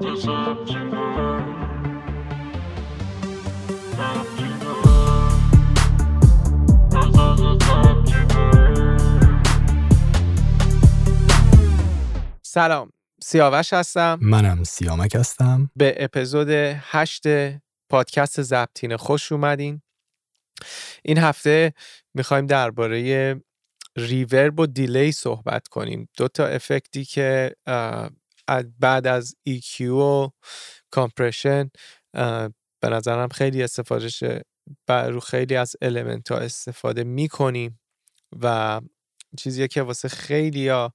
سلام سیاوش هستم. منم سیامک هستم. به اپیزود هشت پادکست زبطین خوش اومدین. این هفته می‌خوایم درباره ریورب و دیلی صحبت کنیم. دو تا افکتی که بعد از EQ و کامپرشن به نظرم خیلی استفادهش رو خیلی از المنت ها استفاده می‌کنیم و چیزیه که واسه خیلی ها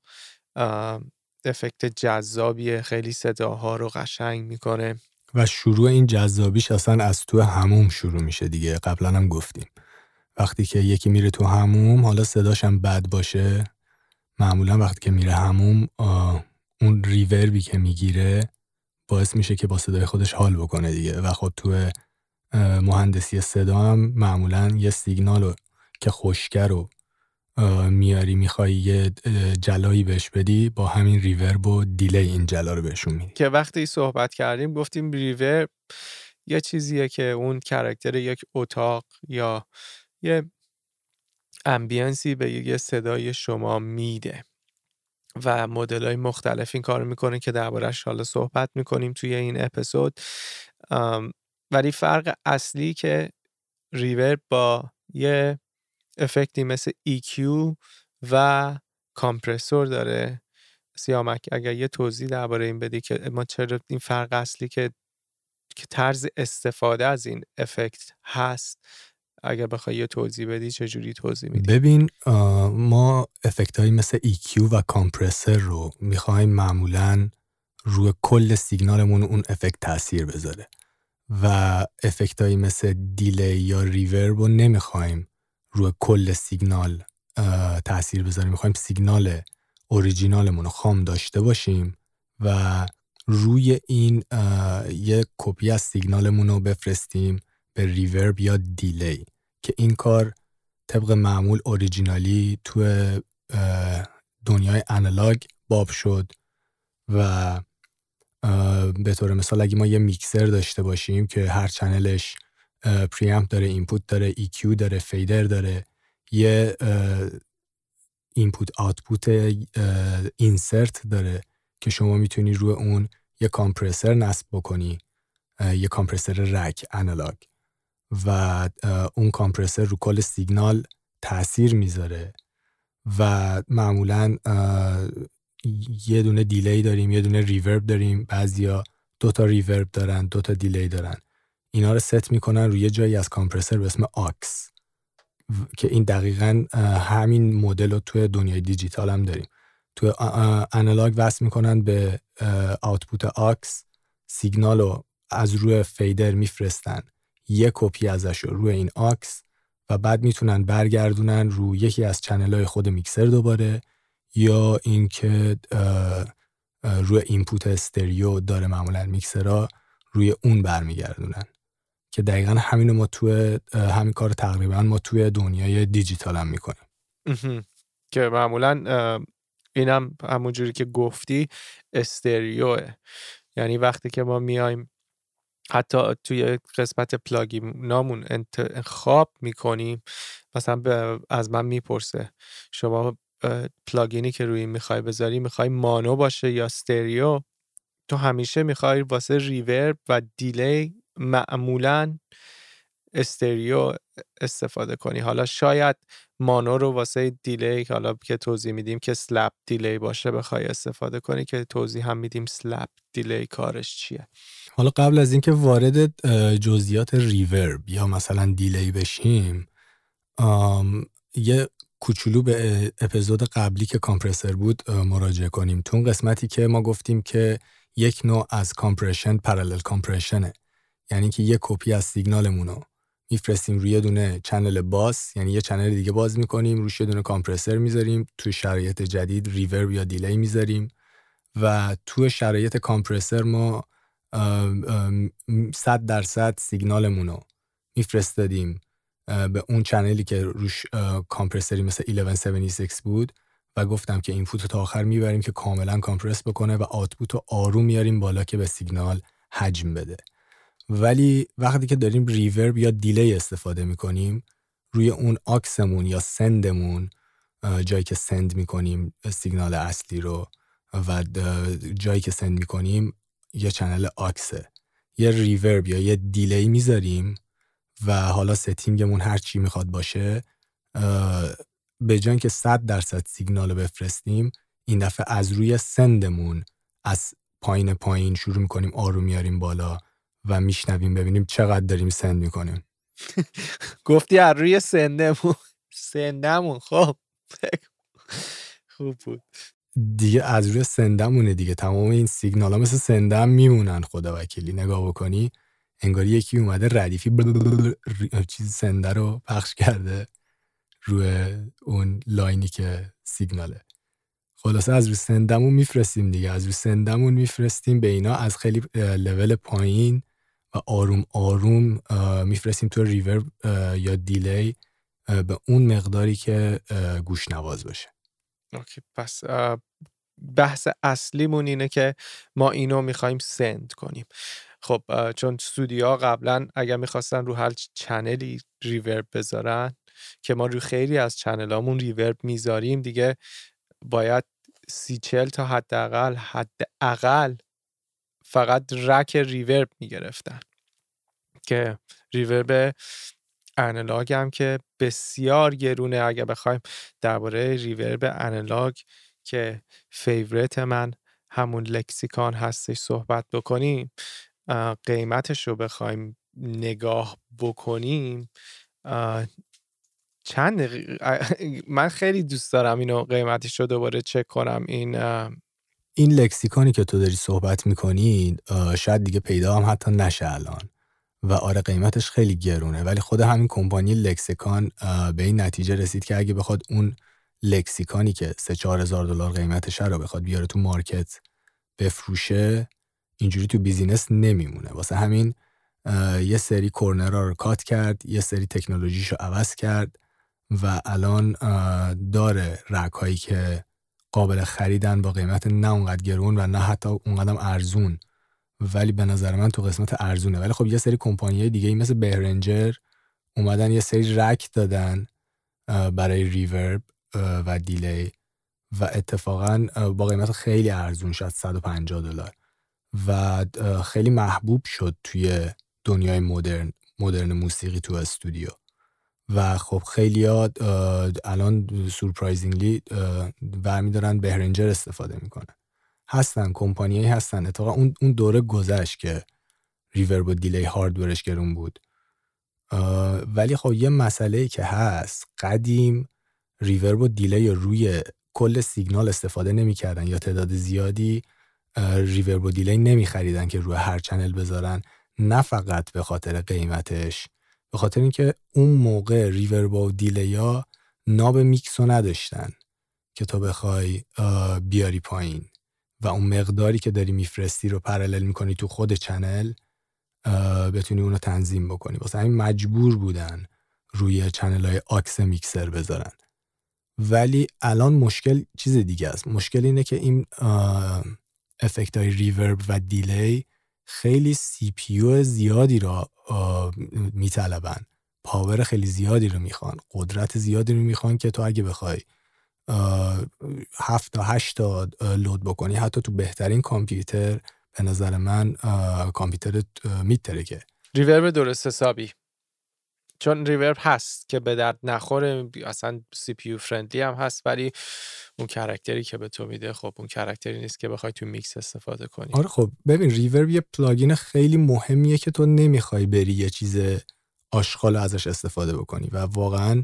افکت جذابیه خیلی صداها رو قشنگ می‌کنه. و شروع این جذابیش اصلا از تو هموم شروع میشه دیگه قبلا هم گفتیم. وقتی که یکی میره تو هموم حالا صداش هم بد باشه معمولا وقتی که میره هموم اون ریوربی که می‌گیره باعث میشه که با صدای خودش حال بکنه دیگه. و خب تو مهندسی صدا هم معمولا یه سیگنال که خوشگر و میاری می‌خوای یه جلایی بهش بدی با همین ریورب و دیلی این جلا رو بهشون میدی. که وقتی صحبت کردیم گفتیم ریورب یه چیزیه که اون کرکتر یک اتاق یا یه امبینسی به یه صدای شما میده. و مدل های مختلف این کار می‌کنه که دربارهش حالا صحبت می‌کنیم توی این اپیزود. ولی فرق اصلی که ریورب با یه افکتی مثل EQ و کامپرسور داره سیامک اگر یه توضیح درباره این بدی که ما چرا این فرق اصلی که که طرز استفاده از این افکت هست اگر بخوای یه توضیح بدی چجوری توضیح میدی؟ ببین ما افکت هایی مثل EQ و کامپرسر رو می‌خوایم معمولا روی کل سیگنالمون اون افکت تاثیر بذاره و افکت هایی مثل دیلی یا ریورب رو نمی‌خوایم روی کل سیگنال تاثیر بذاریم. می‌خوایم سیگنال اوریجینالمون رو خام داشته باشیم و روی این یک کپی از سیگنالمون رو بفرستیم به reverb یا delay. که این کار طبق معمول originally تو دنیای analog باب شد و به طور مثال اگه ما یه میکسر داشته باشیم که هر channel ش preamp داره input داره EQ داره fader داره یه input output insert داره که شما می‌تونی روی اون یه compressor نصب بکنی یه compressor rack analog. و اون compressor رو کل سیگنال تاثیر می‌ذاره و معمولا یه دونه delay داریم یه دونه reverb داریم. بعضیا دو تا reverb دارن دو تا delay دارن. اینا رو ست می‌کنن روی جایی از compressor به اسم aux. که این دقیقا همین مدل رو توی دنیای دیجیتال هم داریم. توی analog وصل می‌کنن به output aux. سیگنال رو از روی fader میفرستن. یه کپی ازش رو روی این aux و بعد می‌تونن برگردونن روی یکی از channel های خود میکسر دوباره یا اینکه روی input استریو داره معمولا میکسرها روی اون برمیگردونن. که دقیقا همین ما توی همین کار تقریبا ما توی دنیای دیجیتال هم می‌کنیم. که معمولا اینم همونجوری که گفتی استریوه. یعنی وقتی که ما میایم حتی توی قسمت نامون انتخاب می‌کنیم مثلا از من می‌پرسه شما پلاگینی که روی می‌خوای بذاری می‌خوای مانو باشه یا استریو تو همیشه می‌خوای واسه reverb و delay معمولا استریو استفاده کنی. حالا شاید mono رو واسه delay حالا که توضیح میدیم که slap delay باشه بخوای استفاده کنی که توضیح هم میدیم slap delay کارش چیه. حالا قبل از اینکه وارد جزئیات reverb یا مثلا delay بشیم یه کوچولو به اپیزود قبلی که compressor بود مراجعه کنیم. تو قسمتی که ما گفتیم که یک نوع از compression parallel compression ه. یعنی که یه کپی از سیگنالمون رو میفرستیم روی دونه channel bus یعنی یه channel دیگه باز می‌کنیم روش یه دونه compressor می‌ذاریم توی شرایط جدید reverb یا delay می‌ذاریم و توی شرایط compressor ما صد درصد سیگنالمون میفرستادیم به اون channel ی که روش compressor ی مثل 1176 بود و گفتم که input رو تا آخر می‌بریم که کاملا compress بکنه و output رو آروم میاریم بالا که به سیگنال حجم بده. ولی وقتی که داریم reverb یا delay استفاده می‌کنیم روی اون aux مون یا send مون جایی که send می‌کنیم سیگنال اصلی رو و جایی که send می‌کنیم یه channel aux ه یه reverb یا یه delay می‌ذاریم و حالا setting مون هر چی می‌خواد باشه به جای که 100 درصد سیگنال رو بفرستیم این دفعه از روی سندمون از پایین پایین شروع می‌کنیم آروم میاریم بالا و میشنویم ببینیم چقدر داریم سند می‌کنیم. گفتی از روی سندمون سندمون خب خوب بود. دیگه از روی سندمونه دیگه. تمام این سیگنال ها مثل سندم میمونن خدا وکیلی. نگاه بکنی انگاری یکی اومده ردیفی چیز send ه رو پخش کرده روی اون line ی که سیگناله. خلاصه از روی send مون میفرستیم دیگه. از روی send مون میفرستیم به اینا. از خیلی لول پایین و آروم آروم میفرستیم تو reverb یا delay به اون مقداری که گوش نواز باشه. okay پس بحث اصلیمون اینه که ما اینو می‌خوایم send کنیم. خب چون استودیوها قبلا اگر می‌خواستن رو هر چنلی ریورب بذارن که ما رو خیلی از چنلامون ریورب می‌ذاریم دیگه باید سی چل تا حداقل حداقل فقط رک ریورب می‌گرفتن. که ریورب انالاگ هم که بسیار گرونه اگر بخوایم درباره ریورب انالاگ که favorite من همون لکسیکان هستش صحبت بکنیم قیمتش رو بخوایم نگاه بکنیم چند من خیلی دوست دارم اینو قیمتش رو دوباره چک کنم این این لکسیکانی که تو داری صحبت می‌کنی شاید دیگه پیدا هم حتی نشه الان. و آره قیمتش خیلی گرونه. ولی خود همین کمپانی لکسیکان به این نتیجه رسید که اگه بخواد اون لکسیکانی که 3 4 هزار دلار قیمتش رو بخواد بیاره تو market بفروشه اینجوری تو business نمیمونه. واسه همین یه سری corner ها رو cut کرد یه سری تکنولوژیش رو عوض کرد و الان داره rack هایی که قابل خریدن با قیمت نه اونقدر گرون و نه حتی اونقدر ارزون ولی به نظر من تو قسمت ارزونه. ولی خب یه سری کمپانی دیگه مثل بهرنجر اومدن یه سری رک دادن برای ریورب و دیلی و اتفاقا با قیمت خیلی ارزون شد 150 دلار. و خیلی محبوب شد توی دنیای مدرن مدرن موسیقی تو استودیو. و خب خیلی الان سورپرایزینگلی برمیدارن بهرنجر استفاده می‌کنن. هستن کمپانیایی هستن. اتفاقا اون اون دوره گذشت که reverb و delay hardware ش گرون بود. ولی خب یه مسئله که هست قدیم reverb و delay روی کل سیگنال استفاده نمی‌کردن یا تعداد زیادی reverb و delay نمیخریدن که روی هر channel بذارن. نه فقط به خاطر قیمتش به خاطر اینکه اون موقع reverb و delay ها knob mix و نداشتن که تو بخوای بیاری پایین. و اون مقداری که داری میفرستی رو parallel می‌کنی تو خود channel بتونی اونو تنظیم بکنی. واسه همین مجبور بودن روی channel های aux میکسر بذارن. ولی الان مشکل چیز دیگه است. مشکل اینه که این effect های reverb و delay خیلی CPU زیادی را میطلبن. power خیلی زیادی رو می‌خوان. قدرت زیادی رو می‌خوان که تو اگه بخوای هفت تا هشت تا load بکنی. حتی تو بهترین کامپیوتر به نظر من کامپیوتر میترکه reverb درست حسابی. چون reverb هست که به درد نخوره اصلا CPU friendly هم هست ولی اون character ی که به تو میده خب اون character ی نیست که بخوای تو میکس استفاده کنی. آره خب ببین reverb یه plugin خیلی مهمیه که تو نمی‌خوای بری یه چیز آشغال ازش استفاده بکنی و واقعا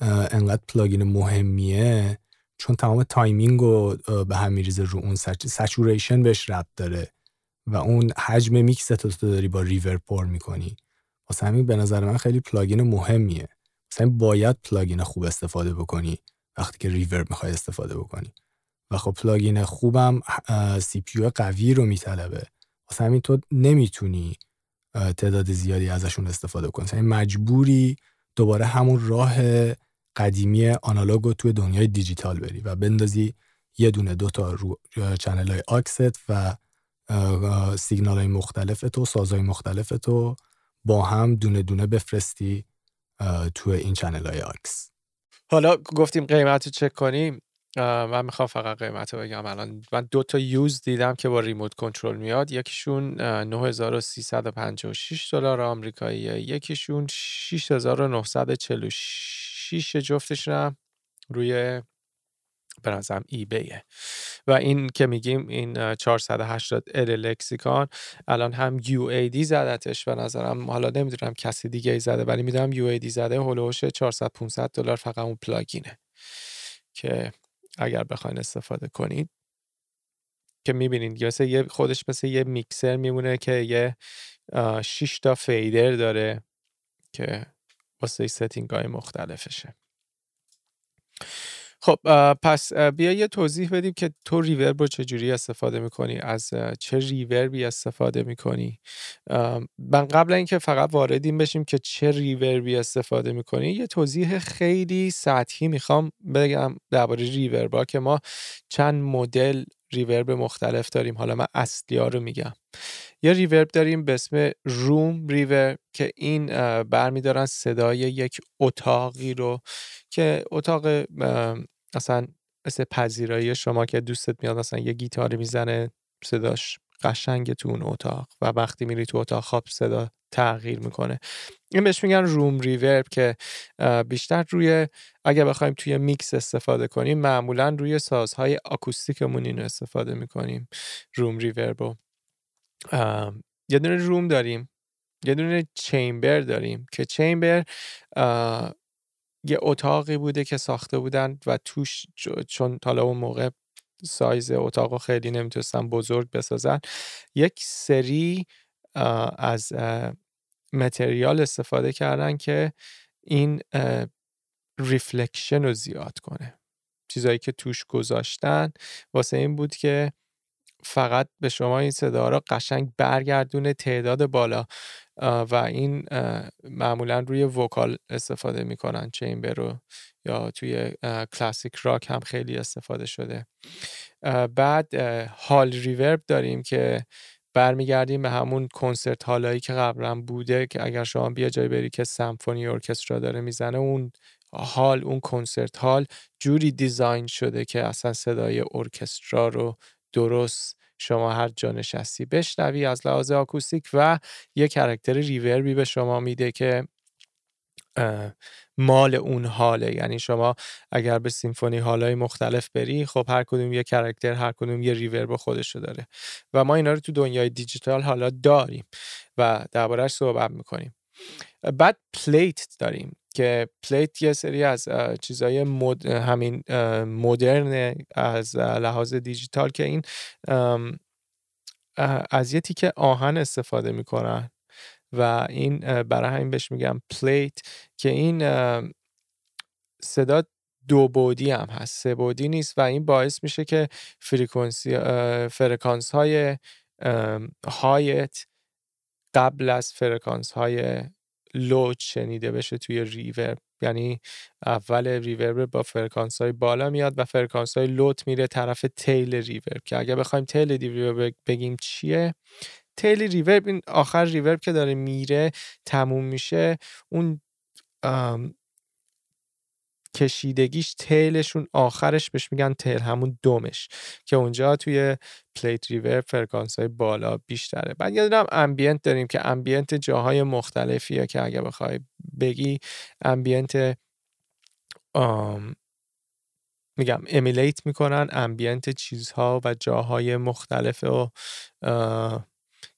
انقدر plugin مهمیه. چون تمام timing رو به هم میریزه رو اون saturation بهش ربط داره و اون حجم میکس تو داری با reverb پر می‌کنی. واسه همین به نظر من خیلی plugin مهمیه. همین باید plugin خوب استفاده بکنی وقتی که reverb می‌خوای استفاده بکنی. و خب plugin خوبم CPU قوی رو میطلبه. واسه همین تو نمی‌تونی تعداد زیادی ازشون استفاده کنی. مجبوری دوباره همون راه قدیمی آنالوگ رو توی دنیای دیجیتال بری و بندازی یه دونه دوتا رو channel های aux ت و سیگنال های مختلف تو سازهای مختلف تو با هم دونه دونه بفرستی توی این channel های aux. حالا گفتیم قیمت رو چک کنیم. من می‌خوام فقط قیمت رو بگم. الان من دو تا used دیدم که با remote control میاد. یکیشون 9356 دلار آمریکاییه یکیشون 6946 جفتشون روی به نظرم ایبیه. و این که میگیم این 480 ال لکسیکان الان هم یو ای زدتش به نظرم. حالا نمی‌دونم کسی دیگه ای زده ولی می‌دونم یو ای زده هلوش 400 500 دلار فقط اون پلاگینه. که اگر بخواین استفاده کنید که می‌بینید مثل یه خودش مثل یه میکسر میمونه که یه 6 تا fader داره که واسه setting های مختلفشه. خب پس بیا یه توضیح بدیم که تو reverb رو چجوری استفاده می‌کنی؟ از چه reverb ی استفاده می‌کنی؟ من قبل اینکه فقط وارد این بشیم که چه reverb ی استفاده می‌کنی یه توضیح خیلی سطحی می‌خوام بگم درباره reverb ا که ما چند مدل ریورب مختلف داریم. حالا من اصلی ها رو میگم. یه ریورب داریم به اسم روم ریورب که این برمیدارن صدای یک اتاقی رو که اتاق اصلا مثل پذیرایی شما که دوستت میاد مثلا یه گیتاری می‌زنه صداش قشنگ تو اون اتاق و وقتی میری تو اتاق خواب صدا تغییر می‌کنه. این بهش میگن روم ریورب که بیشتر روی اگر بخوایم توی میکس استفاده کنیم معمولا روی سازهای آکوستیکمون اینو استفاده می‌کنیم روم ریورب یه دونه روم داریم یه دونه چیمبر داریم که چیمبر یه اتاقی بوده که ساخته بودن و توش چون حالا اون موقع سایز اتاق خیلی نمی‌تونستن بزرگ بسازن یک سری از material استفاده کردن که این reflection رو زیاد کنه. چیزایی که توش گذاشتن واسه این بود که فقط به شما این صدا را قشنگ برگردونه تعداد بالا و این معمولا روی vocal استفاده می‌کنن chamber رو یا توی classic rock هم خیلی استفاده شده. بعد hall reverb داریم که برمیگردیم به همون concert hall ایی که قبلا بوده که اگر شما بیا جای بری که symphony orchestra داره می‌زنه اون hall اون concert hall جوری design شده که اصلا صدای orchestra رو درست شما هر جا نشستی بشنوی از لحاظ آکوستیک و یه character reverb ی به شما میده که مال اون hall ه. یعنی شما اگر به symphony hall ای مختلف بری خب هر کدوم یه character هر کدوم یه reverb خودشو داره. و ما اینا رو تو دنیای دیجیتال حالا داریم و دربارهش صحبت می‌کنیم. بعد plate داریم. که plate یه سری از چیزای مد... همین مدرن از لحاظ دیجیتال که این از یه تیکه آهن استفاده می‌کنن و این برای همین بهش میگم plate که این صدا دو بعدی هم هست سه بعدی نیست و این باعث میشه که فرکانس های high ت قبل از فرکانس های low شنیده بشه توی reverb یعنی اول reverb با فرکانس های بالا میاد و فرکانس های low ت میره طرف tail reverb که اگر بخوایم tail reverb بگیم چیه؟ tail reverb این آخر reverb که داره میره تموم میشه اون کشیدگیش tail شون آخرش بهش میگن tail همون دومش که اونجا توی plate reverb فرکانس های بالا بیشتره. بعد یه دونم ambient داریم که ambient جاهای مختلفیه که اگه بخوای بگی ambient میگم emulate می‌کنن ambient چیزها و جاهای مختلف و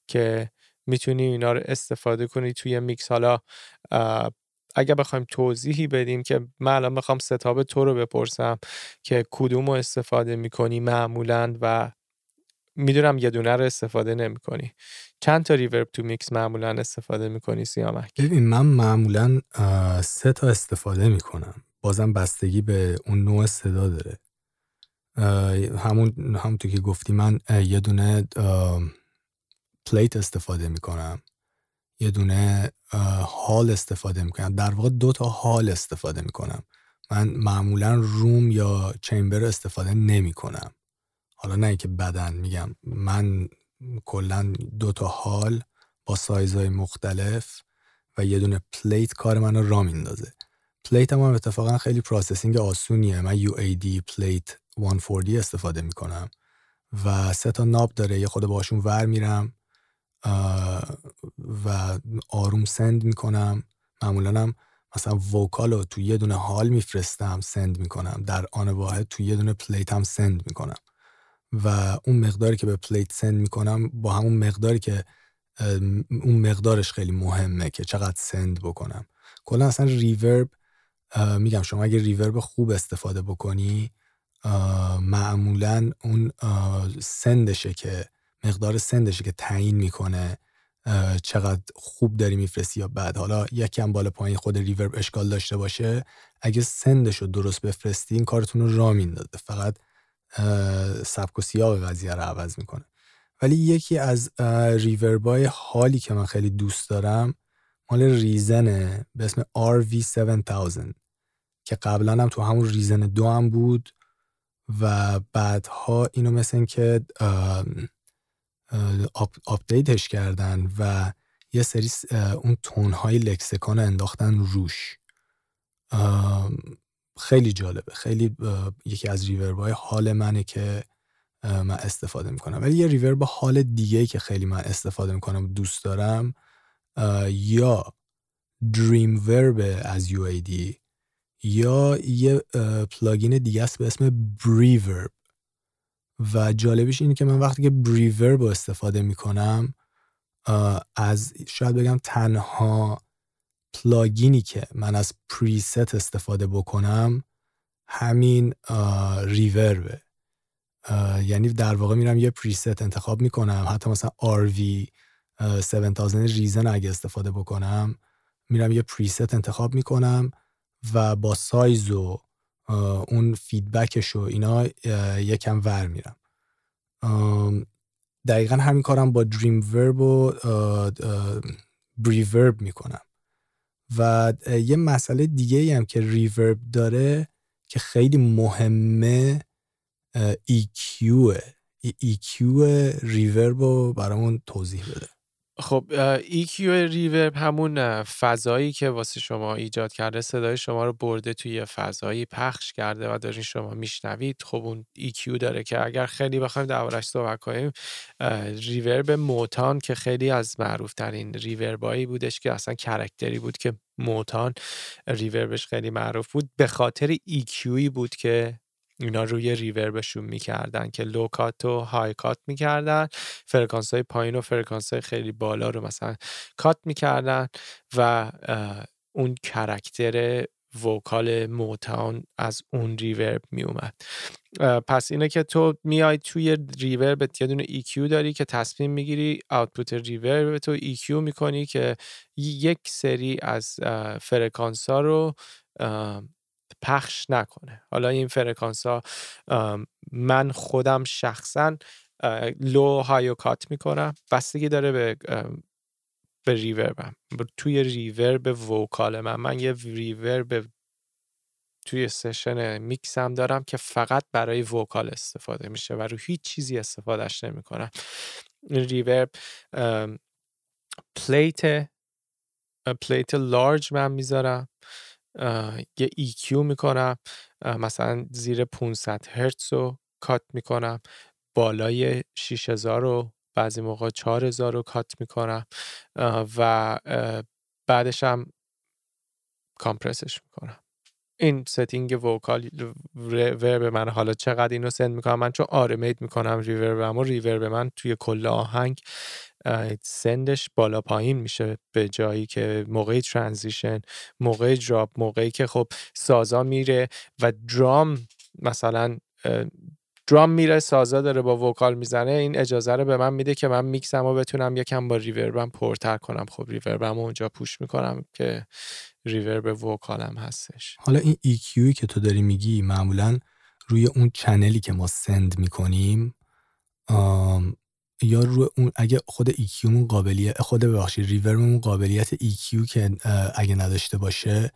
که می‌تونی اینا رو استفاده کنی توی میکس. حالا اگر بخوایم توضیحی بدیم که من الان بخوام setup تو رو بپرسم که کدوم رو استفاده می‌کنی معمولا و می‌دونم یه دونه رو استفاده نمی‌کنی. چند تا reverb تو میکس معمولا استفاده می‌کنی سیامک؟ ببین من معمولا سه تا استفاده می‌کنم. بازم بستگی به اون نوع صدا داره. همون همونطور که گفتی من یه دونه plate استفاده می‌کنم. یه دونه hall استفاده می‌کنم. در واقع دو تا hall استفاده می‌کنم. من معمولا room یا chamber استفاده نمی کنم حالا نه که بدن میگم من کلا دو تا hall با سایزهای مختلف و یه دونه plate کار منو راه میندازه. plate هم, هم اتفاقا خیلی processing آسونیه. من UAD plate 140 استفاده می‌کنم و سه تا knob داره. یه خورده باشون ور میرم. و آروم send می‌کنم. معمولا هم مثلا vocal رو تو یه دونه hall میفرستم send می‌کنم. در آن واحد تو یه دونه plate هم send می‌کنم. و اون مقداری که به plate send می‌کنم با همون مقداری که اون مقدارش خیلی مهمه که چقدر send بکنم. کلا اصلا reverb میگم شما اگه reverb خوب استفاده بکنی معمولا اون send شه که مقدار سندشه که تعیین می‌کنه چقدر خوب داری میفرستی یا بعد حالا یکم بالا پایین خود ریورب اشکال داشته باشه. اگه سندش رو درست بفرستی این کارتون رو را میندازه. فقط سبک و سیاق قضیه رو عوض می‌کنه. ولی یکی از ریوربای حالی که من خیلی دوست دارم مال ریزنه به اسم RV7000 که قبلا هم تو همون ریزن دو هم بود و بعدها اینو مثل که update ش کردن و یه سری اون tone های Lexicon انداختن روش. خیلی جالبه. خیلی یکی از reverb ای hall منه که من استفاده می‌کنم. ولی یه reverb hall دیگه که خیلی من استفاده می‌کنم دوست دارم یا DreamVerb از UAD یا یه plugin دیگه است به اسم Breeverb و جالبش اینه که من وقتی که Breeverb رو استفاده می‌کنم از شاید بگم تنها plugin ی که من از preset استفاده بکنم همین reverb ه یعنی در واقع میرم یه preset انتخاب می‌کنم حتی مثلا RV 7000 Reason اگه استفاده بکنم میرم یه preset انتخاب می‌کنم و با سایز و اون feedback ش و اینا یکم ور میرم. دقیقا همین کارم با Dreamverb و Breeverb می‌کنم. و یه مسئله دیگه هم که reverb داره که خیلی مهمه EQ EQ reverb رو برامون توضیح بده. خب EQ ریورب همون فضایی که واسه شما ایجاد کرده صدای شما رو برده توی فضایی پخش کرده و دارین شما میشنوید. خب اون EQ داره که اگر خیلی بخوایم دربارش صحبت کنیم ریورب موتان که خیلی از معروف ترین ریوربایی بودش که اصلا کرکتری بود که موتان ریوربش خیلی معروف بود به خاطر EQی بود که اینا روی ریوربشون می‌کردن که لو کات و های کات می‌کردن فرکانس های پایین و فرکانس های خیلی بالا رو مثلا cut می‌کردن و اون character vocal موتان از اون reverb میومد پس اینه که تو میای توی reverb یه دونه EQ داری که تصمیم می‌گیری output reverb تو EQ می‌کنی که یک سری از فرکانس ها رو پخش نکنه. حالا این فرکانس ها من خودم شخصا low high و cut می‌کنم. بستگی داره به به reverb م. توی reverb vocal من. من یه reverb توی session mix م دارم که فقط برای vocal استفاده میشه و رو هیچ چیزی استفادهش نمی‌کنم. reverb plate plate large من می‌ذارم. یه EQ می‌کنم مثلا زیر 500 هرتز رو cut می‌کنم بالای 6000 رو بعضی موقع 4000 رو cut می‌کنم و بعدش هم compress ش می‌کنم. این setting vocal reverb من حالا چقدر اینو send می‌کنم؟ من چون automate می‌کنم reverb و reverb من توی کل آهنگ send ش بالا پایین میشه به جایی که موقع transition موقع دراپ موقعی که خب سازا میره و درام مثلا درام میره سازا داره با وکال می‌زنه این اجازه رو به من میده که من میکسم و بتونم یکم با ریوربم پرتر کنم. خب ریوربم اونجا پوش می‌کنم که ریورب وکالم هستش. حالا این EQ که تو داری میگی معمولا روی اون چنلی که ما سند می‌کنیم یا روی اون اگه خود EQ قابلیت خود ببخشید ریورمون قابلیت EQ که اگه نداشته باشه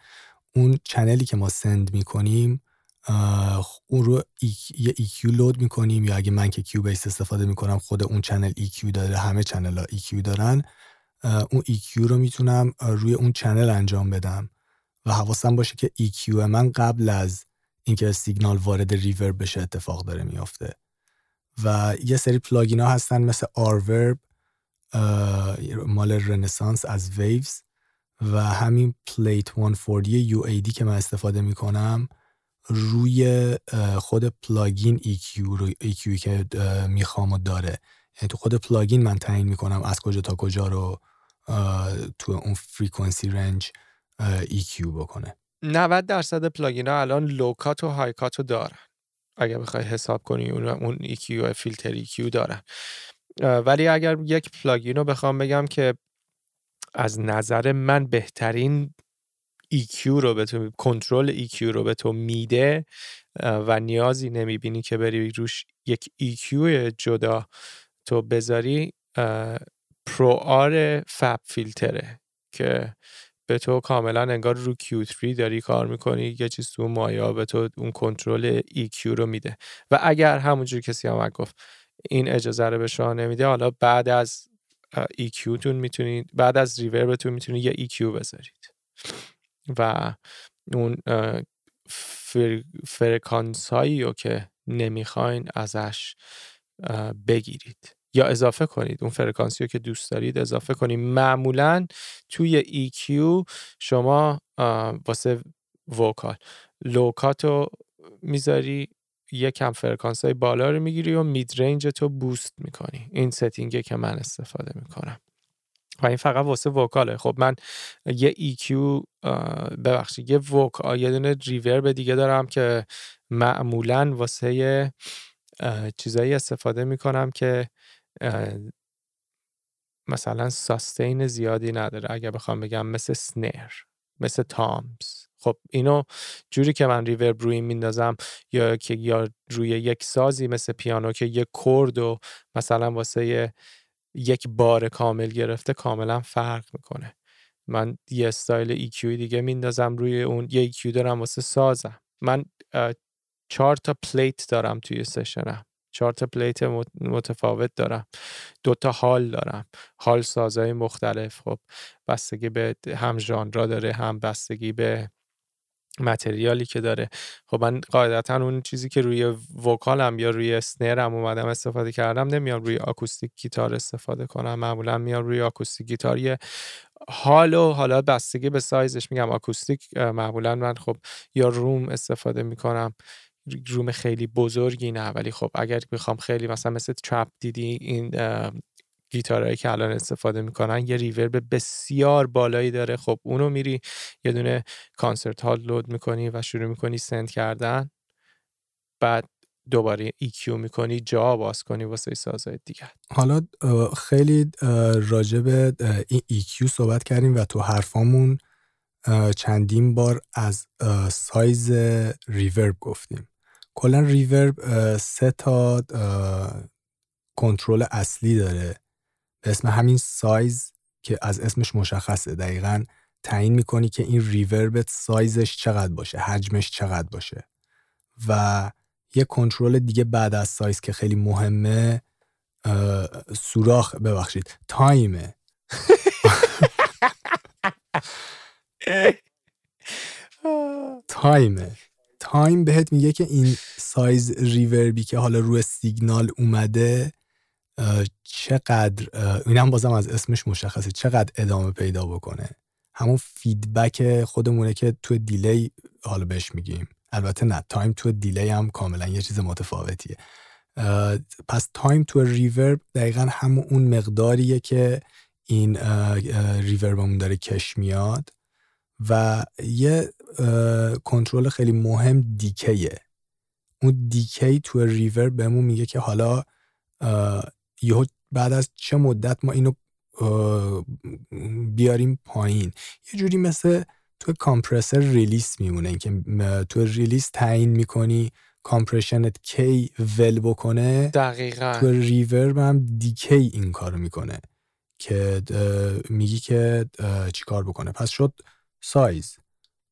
اون channel ی که ما send می‌کنیم اون رو یه EQ load می‌کنیم یا اگه من که Cubase استفاده می‌کنم خود اون channel EQ داره همه channel ها EQ دارن اون EQ رو می‌تونم روی اون channel انجام بدم و حواسم باشه که EQ من قبل از اینکه سیگنال وارد reverb بشه اتفاق داره میافته. و یه سری plugin ها هستن مثل RVerb مال Renaissance از Waves و همین Plate 140 UAD که من استفاده می‌کنم روی خود plugin EQ رو EQ که می‌خوام و داره. یعنی تو خود plugin من تعیین می‌کنم از کجا تا کجا رو تو اون frequency range EQ بکنه. 90 درصد plugin ها الان low cut و high cut رو دارن. اگر بخوای حساب کنی اون اون EQ filter EQ دارن. ولی اگر یک plugin رو بخوام بگم که از نظر من بهترین EQ رو به تو control EQ رو به تو میده و نیازی نمی‌بینی که بری روش یک EQ جدا تو بذاری Pro-R FabFilter ه که به تو کاملا انگار رو Q3 داری کار می‌کنی یه چیز تو مایا به تو اون control EQ رو میده. و اگر همونجور کسی هم گفت این اجازه رو به شما نمیده حالا بعد از EQ تون می‌تونید بعد از ریوربتون می‌تونید یه EQ بذارید. و اون فرکانس هایی رو که نمی‌خواین ازش بگیرید. یا اضافه کنید. اون فرکانسی رو که دوست دارید اضافه کنید. معمولا توی EQ شما واسه vocal. low cut رو می‌ذاری یکم فرکانس های بالا رو می‌گیری و mid range تو boost می‌کنی. این setting ه که من استفاده می‌کنم. و این فقط واسه vocal ه. خب من یه EQ ببخشید یه vocal یه دونه reverb دیگه دارم که معمولا واسه چیزایی استفاده می‌کنم که مثلا sustain زیادی نداره. اگر بخوام بگم مثل snare مثل toms. خب اینو جوری که من reverb روی میندازم یا که یا روی یک سازی مثل پیانو که یک chord و مثلا واسه یک بار کامل گرفته کاملا فرق می‌کنه. من یه style EQ دیگه میندازم روی اون یه EQ دارم واسه سازم. من چهار تا plate دارم توی session م. چهار تا plate متفاوت دارم. دو تا hall دارم. هال سازهای مختلف خب. بستگی به هم ژانرا داره هم بستگی به متریالی که داره. خب من قاعدتا اون چیزی که روی وکالم یا روی اسنرم اومدم استفاده کردم نمیام روی آکوستیک گیتار استفاده کنم. معمولا میام روی آکوستیک گیتار. یه حال و حالا بستگی به سایزش میگم. آکوستیک معمولا من خب یا روم استفاده می‌کنم. روم خیلی بزرگی نه ولی خب اگر بخوام خیلی مثلا مثل ترپ دیدی این گیتارهایی که الان استفاده می‌کنن یه ریورب بسیار بالایی داره. خب اونو میری یه دونه کانسرت هال لود می‌کنی و شروع می‌کنی سند کردن. بعد دوباره EQ می‌کنی جا باز کنی واسه سازهای دیگه. حالا خیلی راجع به این EQ صحبت کردیم و تو حرفامون چندین بار از سایز ریورب گفتیم. کلا ریورب سه تا کنترل اصلی داره. به اسم همین سایز که از اسمش مشخصه. دقیقا تعیین می‌کنی که این reverb ت size ش چقدر باشه حجمش چقدر باشه. و یه کنترل دیگه بعد از سایز که خیلی مهمه سوراخ. ببخشید time ه. time ه. time بهت میگه که این size reverb ی که حالا روی سیگنال اومده چقدر اینم بازم از اسمش مشخصه چقدر ادامه پیدا بکنه؟ همون feedback خودمونه که تو delay حالا بهش میگیم. البته نه time تو delay هم کاملا یه چیز متفاوتیه. پس time تو reverb دقیقا همون اون مقداریه که این reverb مون داره کش میاد و یه کنترل خیلی مهم decay ه. اون decay تو ریور بهمون میگه که حالا یهو بعد از چه مدت ما اینو بیاریم پایین. یه جوری مثل تو compressor release میمونه که تو release تعیین می‌کنی compression ت کی ول بکنه. دقیقا. تو reverb هم decay این کارو می‌کنه که میگی که چیکار بکنه. پس شد سایز.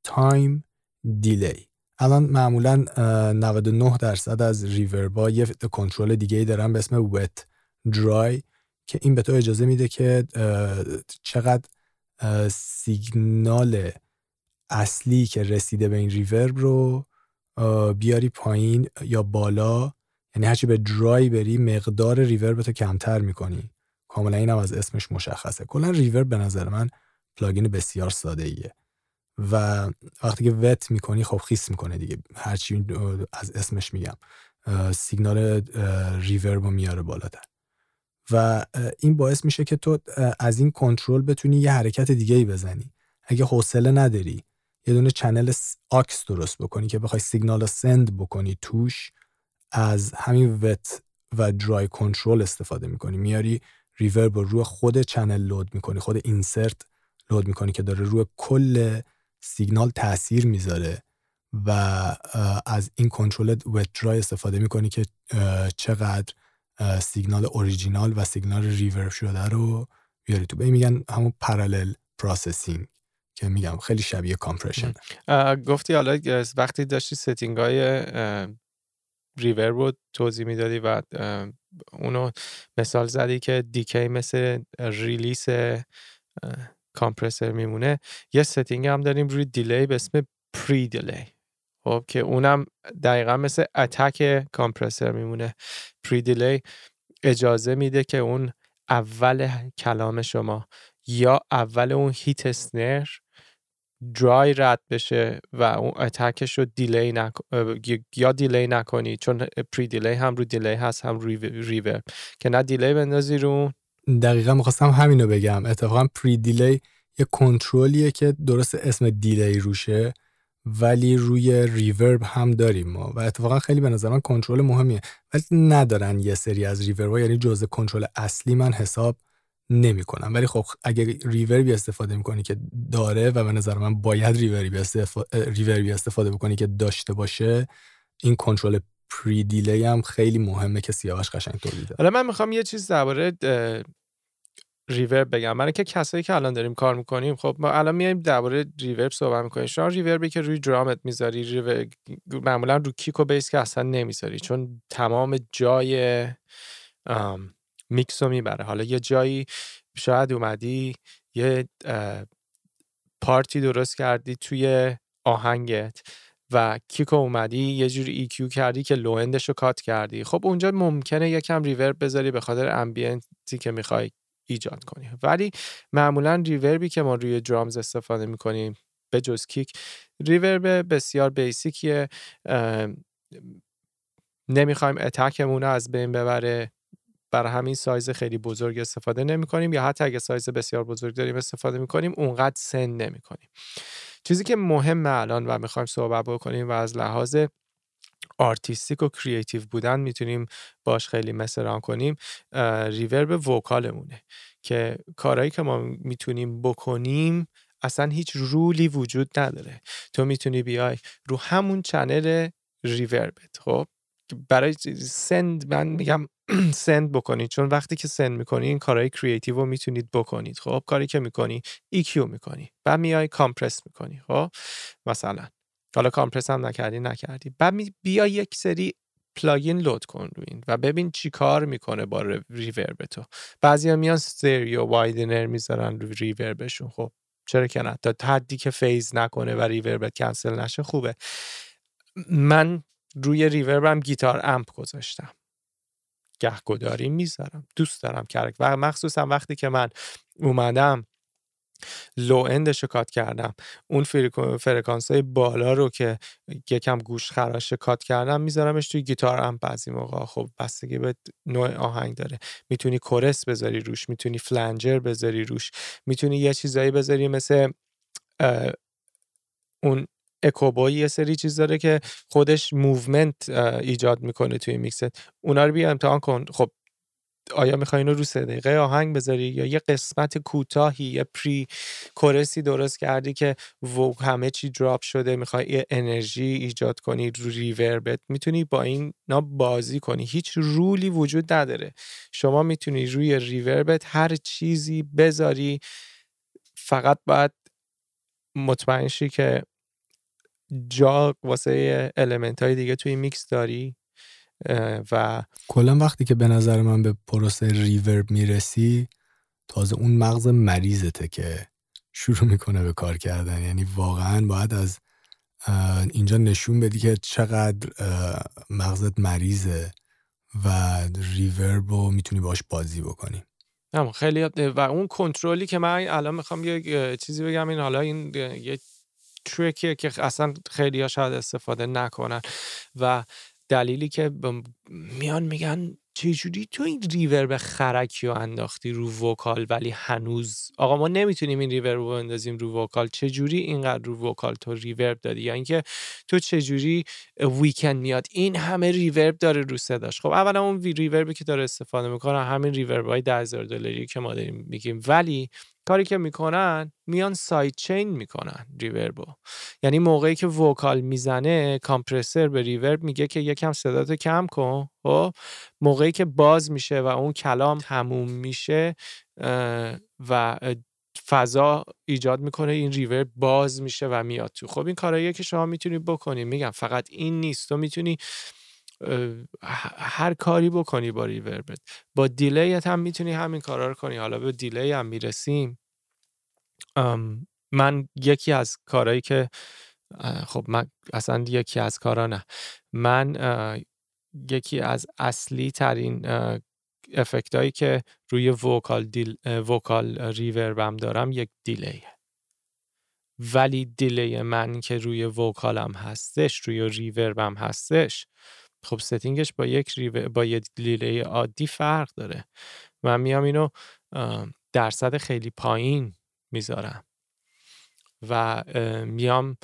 time delay الان معمولا 99 درصد از reverb ا یه کنترل دیگه ای دارن به اسم wet dry که این به تو اجازه میده که چقدر سیگنال اصلی که رسیده به این reverb رو بیاری پایین یا بالا. یعنی هرچی به dry بری مقدار reverb تو کمتر می‌کنی. کاملا اینم از اسمش مشخصه. کلا reverb به نظر من plugin بسیار ساده ایه و وقتی که wet می‌کنی خب خیس می‌کنه دیگه. هرچی از اسمش میگم. signal reverb میاره بالاتر. و این باعث میشه که تو از این کنترل بتونی یه حرکت دیگه ای بزنی. اگه حوصله نداری یه دونه channel aux درست بکنی که بخوای سیگنال رو send بکنی توش از همین wet و dry control استفاده می‌کنی. میاری reverb رو روی خود channel load می‌کنی خود insert load می‌کنی که داره روی کل سیگنال تاثیر می‌ذاره و از این control wet dry استفاده می‌کنی که چقدر signal original و signal reverb شده رو بیاری تو. میگن همون parallel processing که میگم خیلی شبیه compression گفتی حالا وقتی داشتی setting های reverb رو توضیح می‌دادی و اونو مثال زدی که decay مثل release compressor میمونه. یه setting هم داریم روی delay به اسم pre-delay خب که اونم دقیقا مثل attack compressor میمونه. pre-delay اجازه میده که اون اول کلام شما یا اول اون hit snare dry رد بشه و اون attack ش رو delay نک... یا delay نکنی چون pre-delay هم رو delay هست هم رو reverb. که نه delay بندازی رو دقیقا می‌خواستم همینو بگم. اتفاقا pre-delay یه کنترلیه که درست اسم delay روشه ولی روی reverb هم داریم ما. و اتفاقا خیلی به نظر من کنترل مهمیه. ولی ندارن یه سری از reverb یعنی جزء کنترل اصلی من حساب نمی‌کنم. ولی خب اگه reverb ی استفاده می‌کنی که داره و به نظر من باید reverb ی استفاده, reverb ی استفاده بکنی که داشته باشه این control pre-delay هم خیلی مهمه که سیاوش قشنگ توضیح حالا من می‌خوام یه چیز درباره reverb بگم. برای که کسایی که الان داریم کار می‌کنیم خب ما الان میایم درباره reverb صحبت می‌کنیم. شما reverb ی که روی درامت می‌ذاری reverb معمولا رو kick و bass که اصلا نمی‌ذاری چون تمام جای میکس رو می‌بره. حالا یه جایی شاید اومدی یه part ی درست کردی توی آهنگت. و kick و اومدی یه جوری EQ کردی که low end ش رو cut کردی. خب اونجا ممکنه یکم reverb بذاری به خاطر ambient ی که می‌خوای ایجاد کنی. ولی معمولا reverb ی که ما روی drums استفاده می‌کنیم به جز kick reverb بسیار basic یه نمی‌خوایم attack مون از بین ببره. برای همین سایز خیلی بزرگ استفاده نمی کنیم یا حتی اگه سایز بسیار بزرگ داریم استفاده می کنیم اونقدر send نمی کنیم چیزی که مهم الان و می‌خوایم صحبت بکنیم و از لحاظ artistic و creative بودن می‌تونیم باش خیلی mess کنیم reverb vocal مونه که کارهایی که ما می‌تونیم بکنیم اصلا هیچ rule ی وجود نداره. تو می‌تونی بیای رو همون channel reverb ت خب؟ برای send من میگم send بکنید. چون وقتی که send می‌کنی این کارهای creative رو می‌تونید بکنید خب؟ کاری که می‌کنی EQ می‌کنی بعد میای compress می‌کنی خب؟ مثلا. حالا compress هم نکردی نکردی. بعد بیا یک سری plugin load کن روی این و ببین چی کار می‌کنه با reverb تو. بعضی میان stereo widener می‌ذارن روی reverb شون خب؟ چرا که نه؟ تا حدی که phase نکنه و reverb ت cancel نشه خوبه. من روی reverb م guitar amp گذاشتم. گهگداری می‌ذارم. دوست دارم crack و مخصوصا وقتی که من اومدم low end ش cut کردم. اون فرکانس های بالا رو که یکم گوش خراش cut کردم میذارمش توی گیتار. هم بعضی موقع خب بستگی به نوع آهنگ داره. می‌تونی chorus بذاری روش می‌تونی flanger بذاری روش می‌تونی یه چیزایی بذاری مثل اون EchoBoy یه سری چیز داره که خودش movement ایجاد می‌کنه توی میکست اونا رو بیا امتحان کن. خب آیا می‌خوای اینو رو سه دقیقه آهنگ بذاری یا یه قسمت کوتاهی یه پری کورسی درست کردی که و همه چی دراپ شده می‌خوای یه انرژی ایجاد کنی رو ریوربت می‌تونی با این نا بازی کنی. هیچ رولی وجود نداره. شما می‌تونی روی ریوربت هر چیزی بذاری. فقط باید مطمئن شی که جا واسه element های دیگه توی میکس داری و کلا وقتی که به نظر من به پروسه reverb می‌رسی تازه اون مغز مریضته که شروع می‌کنه به کار کردن. یعنی واقعا باید از اینجا نشون بدی که چقدر مغزت مریضه و reverb رو می‌تونی باش بازی بکنی. خیلی و اون کنترلی که من الان می‌خوام یه چیزی بگم این حالا این یه trick یه که اصلا خیلی ها شاید استفاده نکنن. و دلیلی که میان میگن چجوری تو این reverb خرکی رو انداختی رو vocal ولی هنوز؟ آقا ما نمی‌تونیم این reverb رو بندازیم رو vocal. چجوری اینقدر رو vocal تو reverb دادی؟ یا اینکه تو چجوری Weeknd میاد؟ این همه reverb داره رو صداش. خب اولا اون reverb ی که داره استفاده می‌کنه همین reverb های 10000 دلاری که ما داریم میگیم. ولی کاری که می‌کنن میان سایت چین می‌کنن ریوربو یعنی موقعی که وکال می‌زنه کامپرسر به ریورب میگه که یکم صداتو کم کن. خب؟ موقعی که باز میشه و اون کلام تموم میشه و فضا ایجاد می‌کنه این ریورب باز میشه و میاد تو. خب این کارهاییه که شما می‌تونی بکنی. میگم فقط این نیست. تو می‌تونی هر کاری بکنی با ریوربت با delay هم می‌تونی همین کارا رو کنی. حالا به delay هم می‌رسیم. من یکی از کارهایی که خب من اصلا یکی از کارا نه. من یکی از اصلی ترین effect هایی که روی vocal, delay، vocal reverb م دارم یک delay ه. ولی delay من که روی vocal م هستش روی reverb م هستش خب setting ش با یک ریو... با یک delay عادی فرق داره من میام اینو درصد خیلی پایین می‌ذارم و میام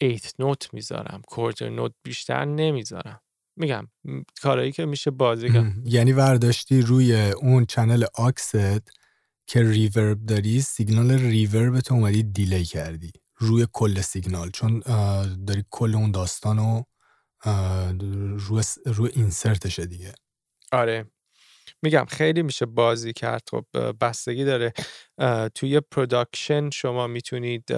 eighth note می‌ذارم quarter note بیشتر نمی‌ذارم. میگم کارایی که میشه بازی یعنی ورداشتی روی اون channel aux ت که reverb داری signal reverb تو اومدی delay کردی. روی کل سیگنال چون داری کل اون داستان رو روی, روی insert شه دیگه. آره. میگم خیلی میشه بازی کرد. خب بستگی داره. توی production شما می‌تونید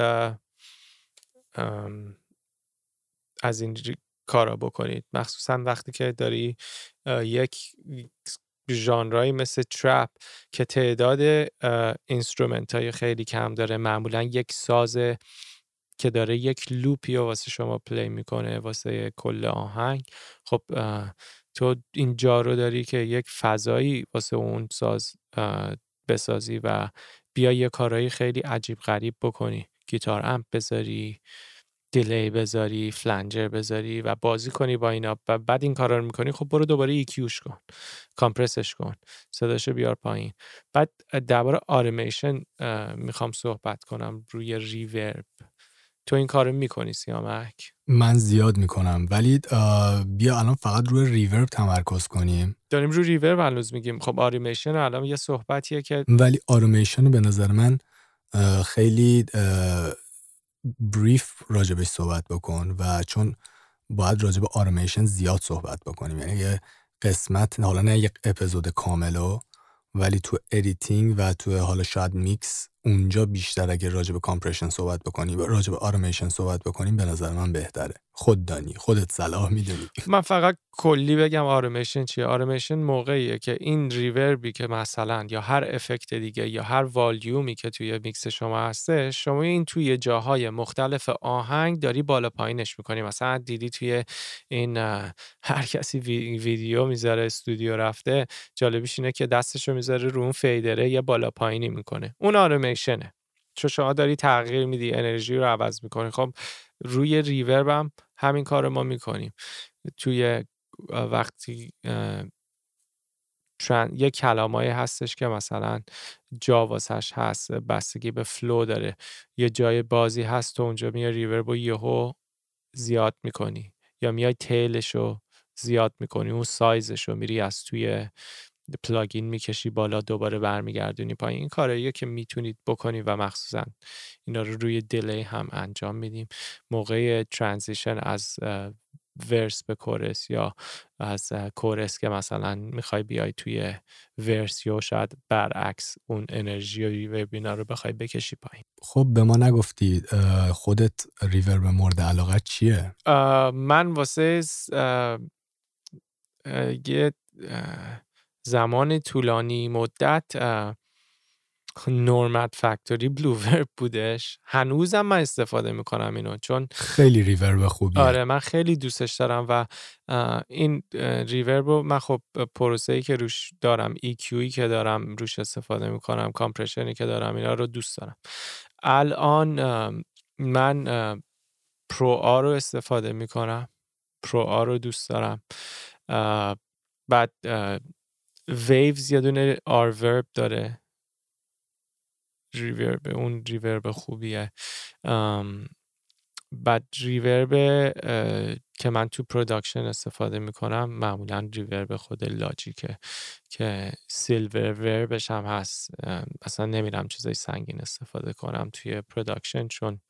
از این کارا بکنید. مخصوصا وقتی که داری یک ژانرهایی مثل trap که تعداد instrument های خیلی کم داره. معمولا یک ساز که داره یک loop ی رو واسه شما play می‌کنه واسه کل آهنگ. خب تو اینجا رو داری که یک فضایی واسه اون ساز بسازی و بیا یه کارایی خیلی عجیب غریب بکنی. guitar amp بذاری delay بذاری flanger بذاری و بازی کنی با اینا و بعد این کارا رو می‌کنی خب برو دوباره EQ ش کن compress ش کن صداشو بیار پایین. بعد درباره آرمیشن می‌خوام صحبت کنم روی reverb تو این کارو می‌کنی سیامک؟ من زیاد می‌کنم. ولی بیا الان فقط روی reverb تمرکز کنیم. داریم روی reverb هنوز میگیم. خب آریمیشن الان یه صحبتیه که ولی آریمیشن به نظر من خیلی brief راجبش صحبت بکن و چون باید راجب آریمیشن زیاد صحبت بکنیم. یعنی یه قسمت حالا نه یک اپیزود کاملو ولی تو editing و تو حالا شاید میکس اونجا بیشتر اگه راجع به compression صحبت بکنی و راجع به آرمیشن صحبت بکنیم به نظر من بهتره. خود دانی خودت صلاح می‌دونی. من فقط کلی بگم آرمیشن چیه؟ آرمیشن موقعیه که این reverb ی که مثلا یا هر effect دیگه یا هر والیومی که توی میکس شما هسته شما این توی جاهای مختلف آهنگ داری بالا پایینش می‌کنی. مثلا دیدی توی این هر کسی ویدیو می‌ذاره استودیو رفته جالبیش اینه که دستشو می‌ذاره رو اون فیدره یه بالا پایینی می‌کنه. اون آرمیشنه چون شما داری تغییر میدی انرژی رو عوض می‌کنی. خب روی ریورب هم همین کار ما می‌کنیم. توی وقتی یه کلامایی هستش که مثلا جا واسش هست بستگی به فلو داره. یه جای بازی هست تو اونجا میای ریورب و یهو زیاد می‌کنی. یا میای tail ش رو زیاد می‌کنی. اون سایزش رو میری از توی plugin می‌کشی بالا دوباره برمیگردونی پایین. این که می‌تونید بکنی و مخصوصا اینا رو روی delay هم انجام میدیم. موقع transition از verse به chorus یا از chorus که مثلا می‌خوای بیای توی verse یا شاید برعکس اون انرژی و reverb رو بخوای بکشی پایین. خب به ما نگفتی خودت ریورب مورد علاقت چیه؟ من واسه یه زمان طولانی مدت نورمت فکتوری بلوورب بودش. هنوزم من استفاده می‌کنم اینو چون خیلی ریورب خوبیه. آره من خیلی دوستش دارم و این ریورب رو من خب پروسه ای که روش دارم EQی که دارم روش استفاده می‌کنم کامپرشنی که دارم اینا رو دوست دارم. الان من Pro-R رو استفاده می‌کنم Pro-R رو دوست دارم. بعد Waves یه دونه RVerb داره. reverb اون reverb خوبیه. بعد reverb که من تو production استفاده می‌کنم معمولا reverb خود Logic ه که SilverVerb ش هم هست. اصلا نمیرم چیزای سنگین استفاده کنم توی production چون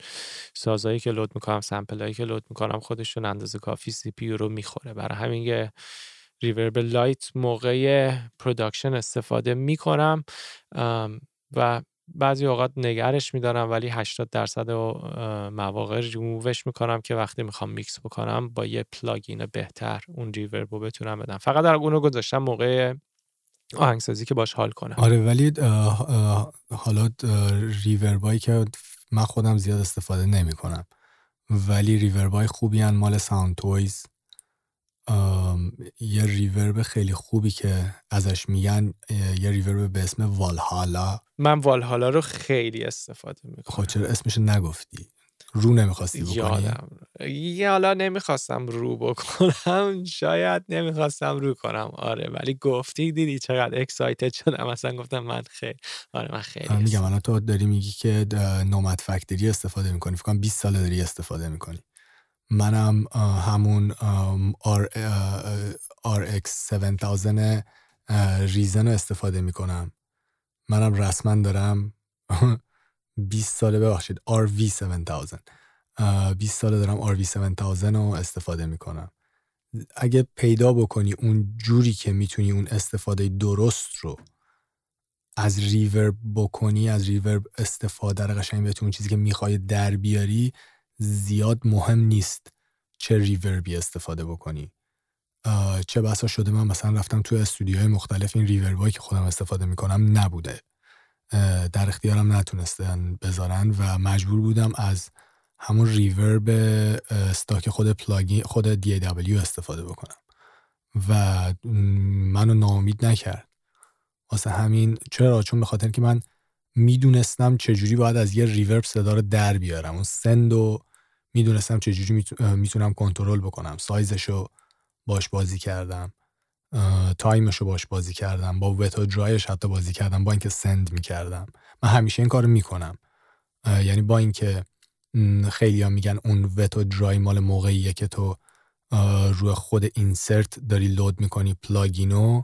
سازایی که load می‌کنم sample ایی که load می‌کنم خودشون اندازه کافی CPU رو می‌خوره. برای همین reverb light موقع production استفاده می‌کنم و بعضی اوقات نگهش میدارم ولی 80 درصد مواقع ریمووش می‌کنم که وقتی می‌خوام میکس بکنم با یه plugin بهتر اون reverb رو بتونم بدم. فقط در اونو گذاشتم موقع آهنگسازی که باش حال کنم. آره ولی حالا ریوربایی که من خودم زیاد استفاده نمی کنم ولی ریوربای خوبی هن مال ساوند تویز یه ریورب خیلی خوبی که ازش میگن یه ریورب به اسم والهالا. من والهالا رو خیلی استفاده می‌کنم. خب چرا اسمش نگفتی؟ رو نمی‌خواستی بکنی؟ یادم. یه حالا نمی‌خواستم رو بکنم شاید نمی‌خواستم رو کنم. آره ولی گفتی دیدی چقدر اکسایتد شدم. مثلا گفتم من خیلی آره من خیلی میگم الان تو داری میگی که نومد فکتری استفاده می‌کنی. فکر کنم 20 ساله داری استفاده می‌کنی. منم همون RX 7000 ریزن رو استفاده می‌کنم. منم رسما دارم. 20 ساله ببخشید RV 7000 20 ساله دارم RV 7000 رو استفاده می‌کنم. اگه پیدا بکنی اون جوری که می‌تونی اون استفاده درست رو از reverb بکنی از reverb استفاده رو قشنگ بتونی چیزی که می‌خوای در بیاری زیاد مهم نیست چه reverb ی استفاده بکنی. چه بسا شده من مثلا رفتم تو استودیوهای مختلف این reverb ایی که خودم استفاده می‌کنم نبوده. در اختیارم نتونستن بذارن و مجبور بودم از همون reverb stock خود plugin خود DAW استفاده بکنم. و منو ناامید نکرد. واسه همین چرا؟ چون به خاطر که من می‌دونستم چجوری باید از یه reverb صدا رو در بیارم. اون send و می‌دونستم چجوری می‌تونم کنترل بکنم. سایزشو باش بازی کردم. time ش رو باش بازی کردم. با wet and dry ش حتی بازی کردم. با اینکه send می‌کردم. من همیشه این کارو می‌کنم. یعنی با اینکه خیلی ها میگن اون wet and dry مال موقعیه که تو روی خود insert داری load می‌کنی plugin و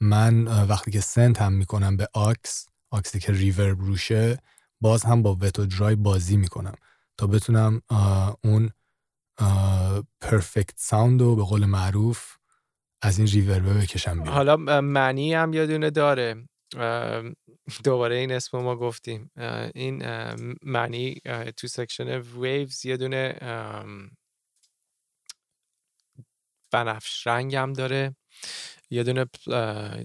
من وقتی که send هم می‌کنم به آکس آکسی که reverb روشه باز هم با wet و dry بازی می‌کنم تا بتونم اون perfect sound رو به قول معروف از این reverb ه بکشم بیرون. حالا Manny هم یادونه داره. دوباره این اسم ما گفتیم. این Manny تو section Waves یه دونه بنفش رنگ هم داره. یه دونه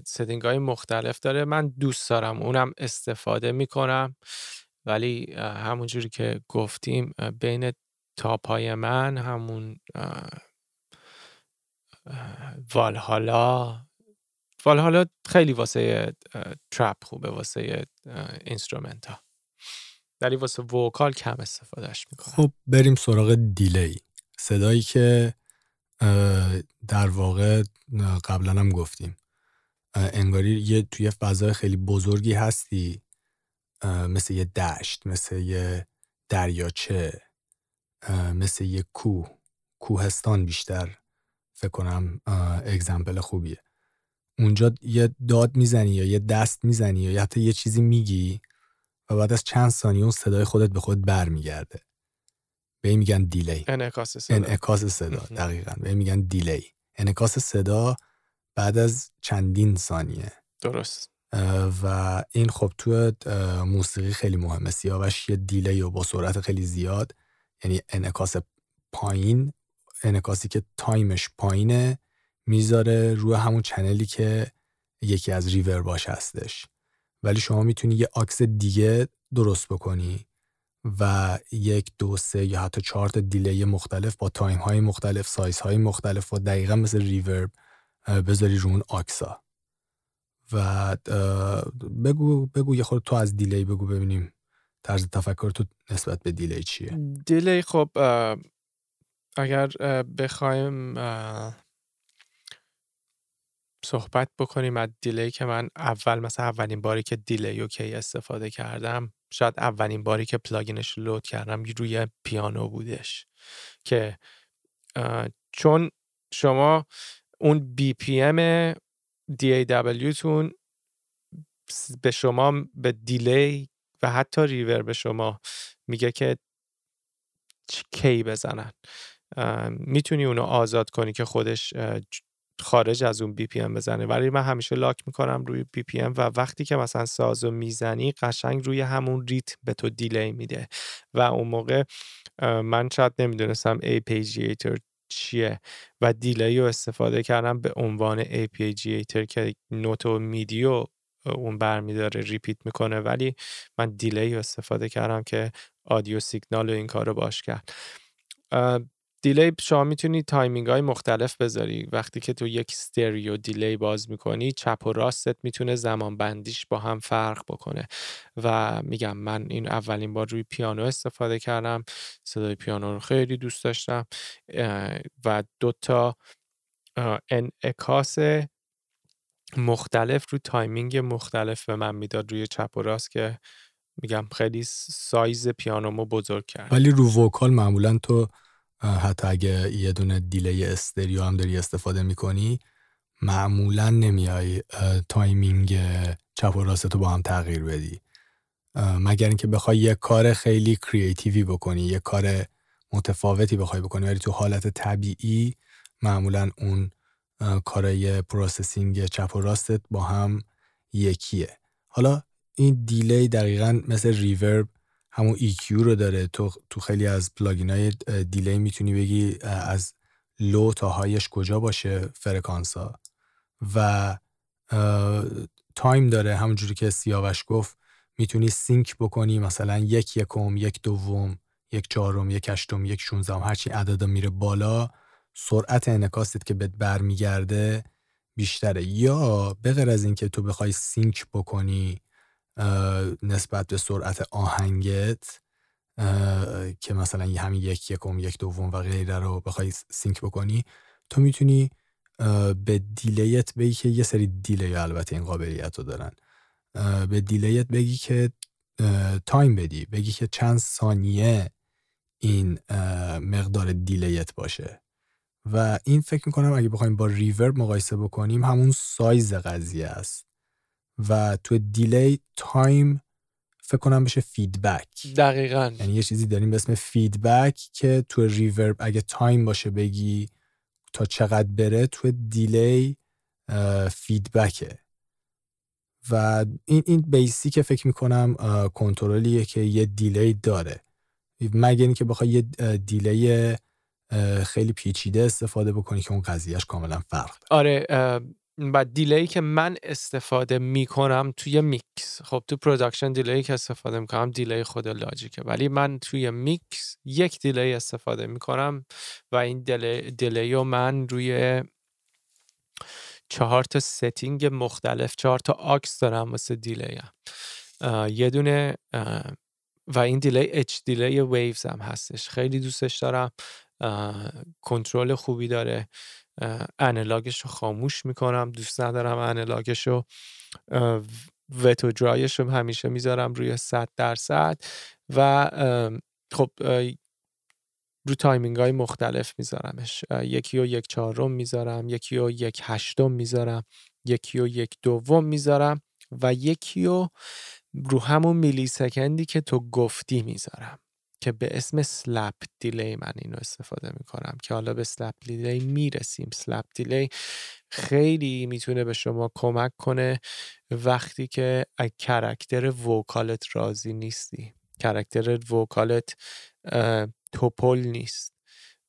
setting های مختلف داره. من دوست دارم اونم استفاده می‌کنم. ولی همونجوری که گفتیم بین top های من همون والهالا والهالا خیلی واسه trap خوبه واسه instrument ها ولی واسه vocal کم استفادهش می‌کنم. خب بریم سراغ delay. صدایی که در واقع قبلا هم گفتیم. انگاری یه توی فضای خیلی بزرگی هستی مثل یه دشت مثل یه دریاچه مثل یه کوه. کوهستان بیشتر فکر کنم example خوبیه. اونجا یه داد می‌زنی یا یه دست می‌زنی یا حتی یه چیزی میگی و بعد از چند ثانیه اون صدای خودت به خود برمیگرده. به این میگن delay. انعکاس صدا. انعکاس صدا دقیقا. به این میگن delay. انعکاس صدا بعد از چندین ثانیه. درست. و این خب تو موسیقی خیلی مهمه. سیاوش یه delay و با سرعت خیلی زیاد. یعنی انعکاس پایین انعکاسی که time ش پایینه می‌ذاره روی همون channel ی که یکی از reverb هاش هستش. ولی شما می‌تونی یه aux دیگه درست بکنی. و یک دو سه یا حتی چهار تا delay مختلف با time های مختلف سایز های مختلف و دقیقا مثل reverb بذاری رو اون aux ا. و بگو بگو یه خود تو از delay بگو ببینیم طرز تفکر تو نسبت به delay چیه. delay خب اگر بخوایم صحبت بکنیم از delay که من اول مثلا اولین باری که delay و کی استفاده کردم شاید اولین باری که plugin ش load کردم روی پیانو بودش که چون شما اون BPM دی تون به شما به دیلی و حتی ریور به شما میگه که کی بزنن. می‌تونی اونو آزاد کنی که خودش خارج از اون بی پی ام بزنه. ولی من همیشه لاک می‌کنم روی بی پی ام و وقتی که مثلا سازو می‌زنی قشنگ روی همون ریتم به تو دیلی میده. و اون موقع من شاید نمی‌دونستم APGator چیه و delay رو استفاده کردم به عنوان arpeggiator که note و MIDI و اون برمیداره repeat می‌کنه. ولی من delay رو استفاده کردم که audio signal و این کار رو باش کرد. delay شما می‌تونی timing های مختلف بذاری. وقتی که تو یک stereo delay باز می‌کنی چپ و راستت می‌تونه زمان بندیش با هم فرق بکنه. و میگم من این اولین بار روی پیانو استفاده کردم. صدای پیانو رو خیلی دوست داشتم. و دوتا انعکاس مختلف رو timing مختلف به من می‌داد روی چپ و راست که میگم خیلی سایز پیانومو بزرگ کرد. ولی رو vocal معمولا تو حتی اگه یه دونه delay stereo هم داری استفاده می‌کنی معمولا نمیای timing چپ و راست رو با هم تغییر بدی. مگر اینکه بخوای یه کار خیلی creative ی بکنی یه کار متفاوتی بخوای بکنی ولی تو حالت طبیعی معمولا اون کارای processing چپ و راستت با هم یکیه. حالا این delay دقیقا مثل reverb همون EQ رو داره. تو تو خیلی از plugin های delay می‌تونی بگی از low تا high ش کجا باشه فرکانس و time داره. همونجوری که سیاوش گفت می‌تونی sync بکنی. مثلا یک یکم یک دوم یک چهارم یک هشتم یک شونزدهم هرچی عدد میره بالا سرعت انعکاست که بهت برمیگرده بیشتره. یا به غیر از اینکه تو بخوای sync بکنی نسبت به سرعت آهنگت که مثلا همین یک یکم یک دوم و غیره رو بخوای sync بکنی تو می‌تونی به delay ت بگی که یه سری delay البته این قابلیت رو دارن. به delay ت بگی که time بدی بگی که چند ثانیه این مقدار delay ت باشه. و این فکر می‌کنم اگه بخوایم با reverb مقایسه بکنیم همون سایز قضیه است. و تو delay time فکر کنم بشه feedback دقیقا. یعنی یه چیزی داریم به اسم feedback که تو reverb اگه time باشه بگی تا چقدر بره تو delay feedback ه و این این basic ه فکر می‌کنم کنترلیه که یه delay داره. مگه اینکه بخوای یه delay خیلی پیچیده استفاده بکنی که اون قضیهش کاملا فرق آره و delay که من استفاده می‌کنم توی میکس. خب تو production delay که استفاده می‌کنم delay خود Logic ه. ولی من توی میکس یک delay استفاده می‌کنم و این delay, رو من روی چهار تا setting مختلف چهار تا aux دارم واسه delay هام. یه دونه و این دیلی H-Delay Waves هم هستش. خیلی دوستش دارم. کنترل خوبی داره. analog ش رو خاموش می‌کنم دوست ندارم analog ش رو wet و dry ش رو همیشه می‌ذارم روی 100 درصد و خب رو timing های مختلف میذارمش. یکی و یک چهارم می‌ذارم یکی و یک هشتم می‌ذارم یکی و یک دوم می‌ذارم و یکی و رو همون millisecond ی که تو گفتی می‌ذارم. که به اسم slap delay من اینو استفاده می‌کنم که حالا به slap delay می‌رسیم. slap delay خیلی می‌تونه به شما کمک کنه وقتی که از character vocal ت راضی نیستی. character vocal ت توپر نیست.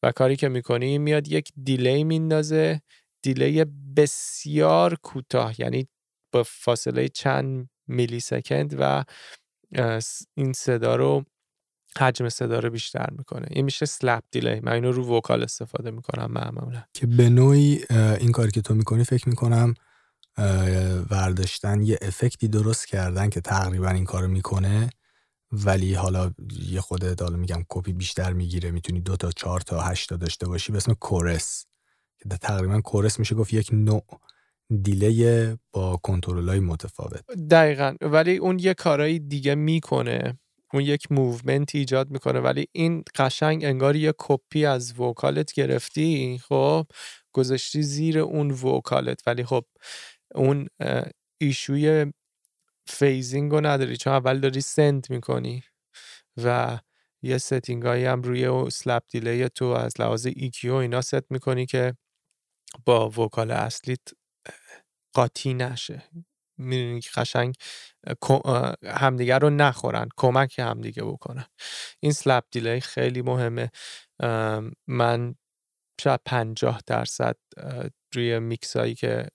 و کاری که می‌کنی میاد یک delay میندازه. delay بسیار کوتاه یعنی با فاصله چند millisecond و این صدا رو حجم صدا رو بیشتر می‌کنه. این میشه slap delay من اینو رو vocal استفاده می‌کنم معمولا. که به نوعی این کاری که تو می‌کنی فکر می‌کنم ورداشتن یه effect ی درست کردن که تقریبا این کارو می‌کنه ولی حالا یه خود حالا میگم کپی بیشتر می‌گیره می‌تونی دو تا چهار تا هشت تا داشته باشی به اسم chorus که تقریبا chorus میشه گفت یک نوع delay با کنترل های متفاوت. دقیقا. ولی اون یه کارایی دیگه می‌کنه. اون یک movement ایجاد می‌کنه. ولی این قشنگ انگار یه کپی از vocal ت گرفتی خب؟ گذاشتی زیر اون vocal ت. ولی خب اون issue ی phasing رو نداری چون اول داری send می‌کنی و یه setting هایی هم روی slap delay تو از لحاظ EQ اینا ست می‌کنی که با vocal اصلیت قاطی نشه. می‌دونی که قشنگ همدیگه رو نخورن کمک همدیگه بکنن. این slap delay خیلی مهمه. من شاید پنجاه درصد روی میکس هایی که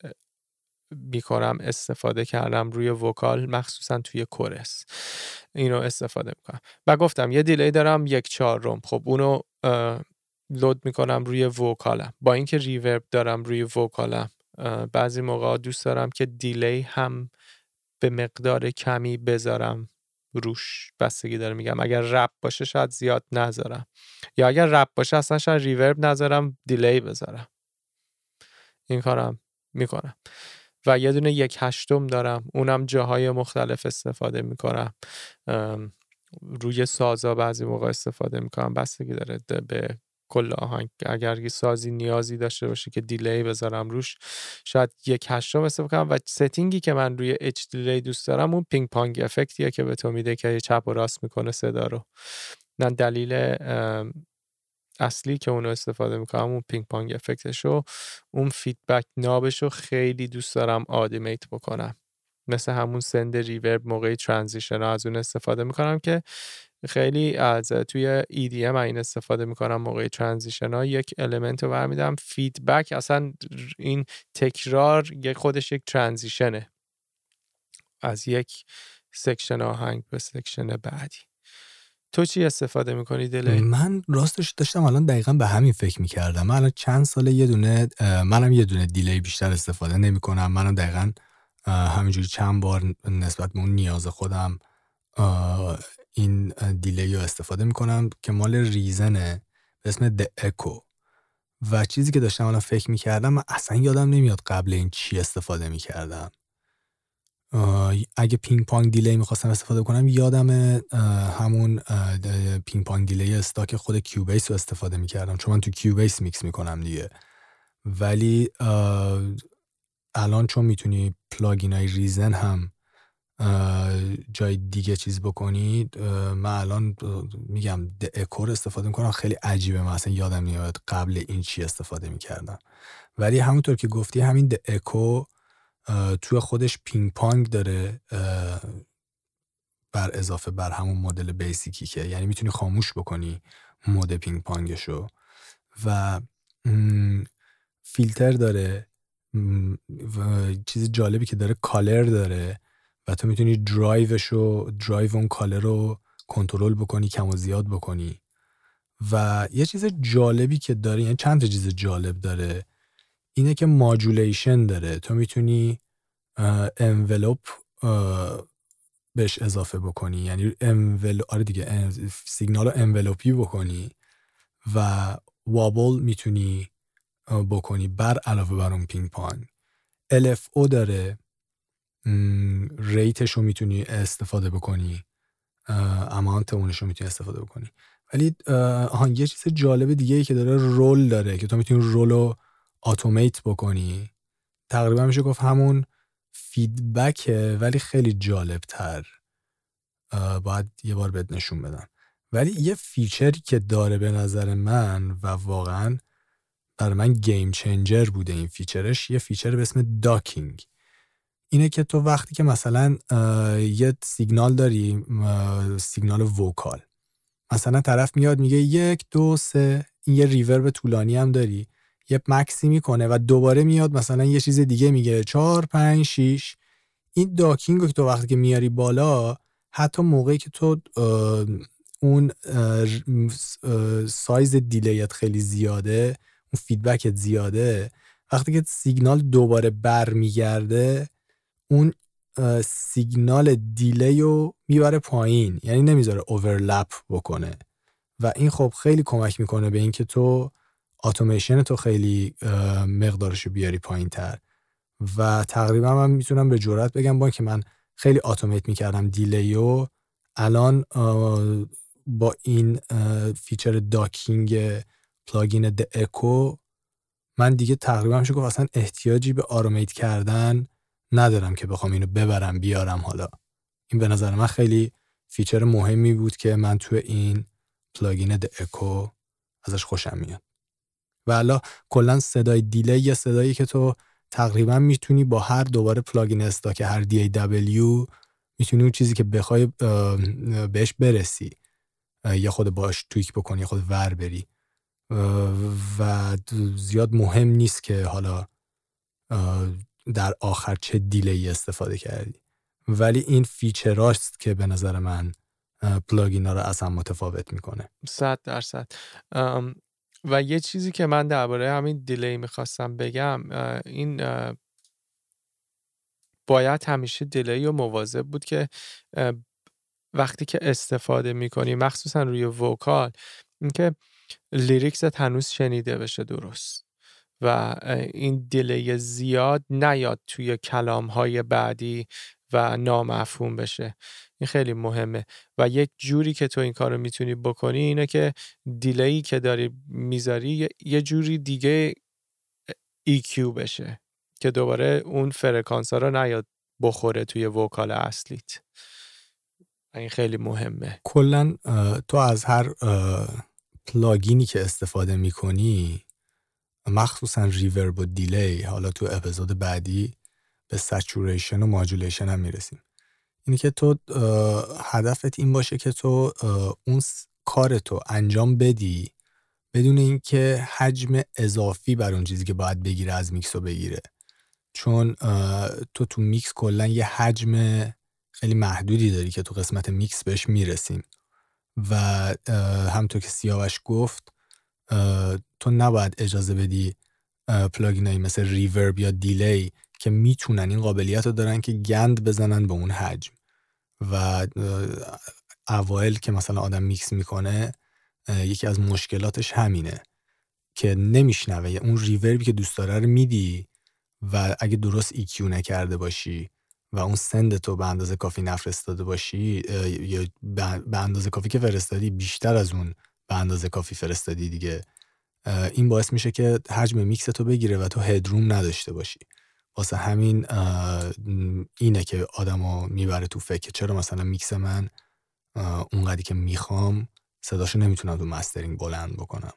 می‌کنم استفاده کردم روی vocal مخصوصا توی chorus. اینو استفاده می‌کنم. و گفتم یه delay دارم یک چهارم خب اونو load می‌کنم روی vocal م. با اینکه reverb دارم روی vocal م. بعضی موقع دوست دارم که delay هم به مقدار کمی بذارم روش بستگی داره میگم اگر رپ باشه شاید زیاد نذارم. یا اگر رپ باشه اصلا شاید reverb نذارم delay بذارم. این کارم می‌کنم. و یه دونه یک هشتم دارم اونم جاهای مختلف استفاده می‌کنم. روی سازا بعضی موقع استفاده می‌کنم بستگی داره به کل آهنگ اگر سازی نیازی داشته باشه که delay بذارم روش شاید یک هشتم استفاده کنم و setting ی که من روی H-Delay دوست دارم اون ping pong effect یه که به تو میده که چپ و راست می‌کنه صدا رو. نه دلیل اصلی که اونو استفاده می‌کنم اون ping pong effect ش رو اون feedback knob ش رو خیلی دوست دارم automate بکنم. مثل همون send reverb موقع transition از اون استفاده می‌کنم که خیلی از توی EDM این استفاده می‌کنم موقع transition ها یک element رو برمی‌دارم feedback اصلا این تکرار یک خودش یک transition ه. از یک section آهنگ به section بعدی. تو چی استفاده می‌کنی delay؟ من راستش داشتم الان دقیقا به همین فکر می‌کردم. من الان چند ساله یه دونه منم یه دونه delay بیشتر استفاده نمی‌کنم. منم دقیقا همینجوری چند بار نسبت به اون نیاز خودم این delay رو استفاده می‌کنم که مال Reason ه به اسم The Echo و چیزی که داشتم الان فکر می‌کردم من اصلا یادم نمیاد قبل این چی استفاده می‌کردم. اگه ping pong delay می‌خواستم استفاده کنم یادم همون ping pong delay stock خود Cubase رو استفاده می‌کردم چون من تو Cubase میکس می‌کنم دیگه. ولی الان چون می‌تونی plugin های Reason هم جای دیگه چیز بکنید من الان میگم اکور استفاده می‌کنم خیلی عجیبه من اصلا یادم نمیاد قبل این چی استفاده می‌کردم. ولی همونطور که گفتی همین The Echo توی خودش ping pong داره بر اضافه بر همون مدل basic ی که یعنی می‌تونی خاموش بکنی mode ping pong شو. و فیلتر داره و چیز جالبی که داره color داره. و تو می‌تونی درایوش رو درایو اون color رو کنترل بکنی کم و زیاد بکنی. و یه چیز جالبی که داره یعنی چند تا چیز جالب داره اینه که modulation داره. تو می‌تونی envelope بهش اضافه بکنی. یعنی envelope آره دیگه سیگنال رو envelope ای بکنی و wobble می‌تونی بکنی بر علاوه بر اون ping pong LFO داره. rate ش رو می‌تونی استفاده بکنی amount اونش رو می‌تونی استفاده بکنی. ولی آهان یه چیز جالب دیگه ای که داره roll داره که تو می‌تونی roll رو automate بکنی. تقریبا میشه گفت همون feedback ه ولی خیلی جالب تر باید یه بار بهت نشون بدم. ولی یه feature ی که داره به نظر من و واقعا برای من game changer بوده این feature ش یه feature به اسم ducking. اینه که تو وقتی که مثلا یه سیگنال داری سیگنال vocal مثلا طرف میاد میگه یک دو سه این یه reverb طولانی هم داری یه مکثی می‌کنه و دوباره میاد مثلا یه چیز دیگه میگه چهار پنج شیش. این ducking که تو وقتی که میاری بالا حتی موقعی که تو اون size delay ت خیلی زیاده اون feedback ت زیاده وقتی که سیگنال دوباره برمیگرده اون سیگنال دیلی رو می‌بره پایین یعنی نمی‌ذاره اوورلپ بکنه. و این خب خیلی کمک می‌کنه به اینکه تو اتوماسیون تو خیلی مقدارش بیاری پایین تر و تقریبا من می‌تونم به جرات بگم با که من خیلی اتومات می‌کردم دیلی و الان با این feature ducking plugin the echo من دیگه تقریبا میشه گفت اصلا احتیاجی به automate کردن ندارم که بخوام اینو ببرم بیارم حالا. این به نظر من خیلی feature مهمی بود که من توی این plugin the echo ازش خوشم میاد. و حالا کلا صدای delay یه صدایی که تو تقریبا می‌تونی با هر دوباره plugin stock هر DAW می‌تونی اون چیزی که بخوای بهش برسی. یا خود باش tweak بکنی یا خود ور بری. و زیاد مهم نیست که حالا در آخر چه delay استفاده کردی. ولی این feature هاست که به نظر من plugin ا رو اصلا متفاوت می‌کنه. صد درصد. و یه چیزی که من درباره همین delay می‌خواستم بگم این باید همیشه delay و مواظب بود که وقتی که استفاده می‌کنی مخصوصا روی vocal اینکه lyrics ت هنوز شنیده بشه درست. و این delay زیاد نیاد توی کلام های بعدی و نامفهوم بشه. این خیلی مهمه. و یک جوری که تو این کار رو می‌تونی بکنی اینه که delay که داری می‌ذاری یه جوری دیگه EQ بشه که دوباره اون فرکانس ها رو نیاد بخوره توی vocal اصلیت. این خیلی مهمه. کلا تو از هر plugin ی که استفاده می‌کنی مخصوصا reverb و delay حالا تو اپیزود بعدی به saturation و modulation هم می‌رسیم. اینه که تو هدفت این باشه که تو اون کار تو انجام بدی بدون اینکه حجم اضافی بر اون چیزی که باید بگیره از میکس رو بگیره. چون تو تو میکس کلا یه حجم خیلی محدودی داری که تو قسمت میکس بهش می‌رسیم. و همینطور که سیاوش گفت تو نباید اجازه بدی plugin ایی مثل reverb یا delay که می‌تونن این قابلیت رو دارن که گند بزنن به اون حجم. و اوایل که مثلا آدم میکس می‌کنه یکی از مشکلاتش همینه که نمی‌شنوه. اون reverb ی که دوست داره رو میدی و اگه درست EQ نکرده باشی و اون send تو به اندازه کافی نفرستاده باشی یا به اندازه کافی که فرستادی بیشتر از اون به اندازه کافی فرستادی دیگه. این باعث میشه که حجم میکس تو بگیره و تو headroom نداشته باشی. واسه همین اینه که آدمو می‌بره تو فکر. چرا مثلا میکس من اونقدری که می‌خوام صداشو نمی‌تونم تو مسترینگ بلند بکنم.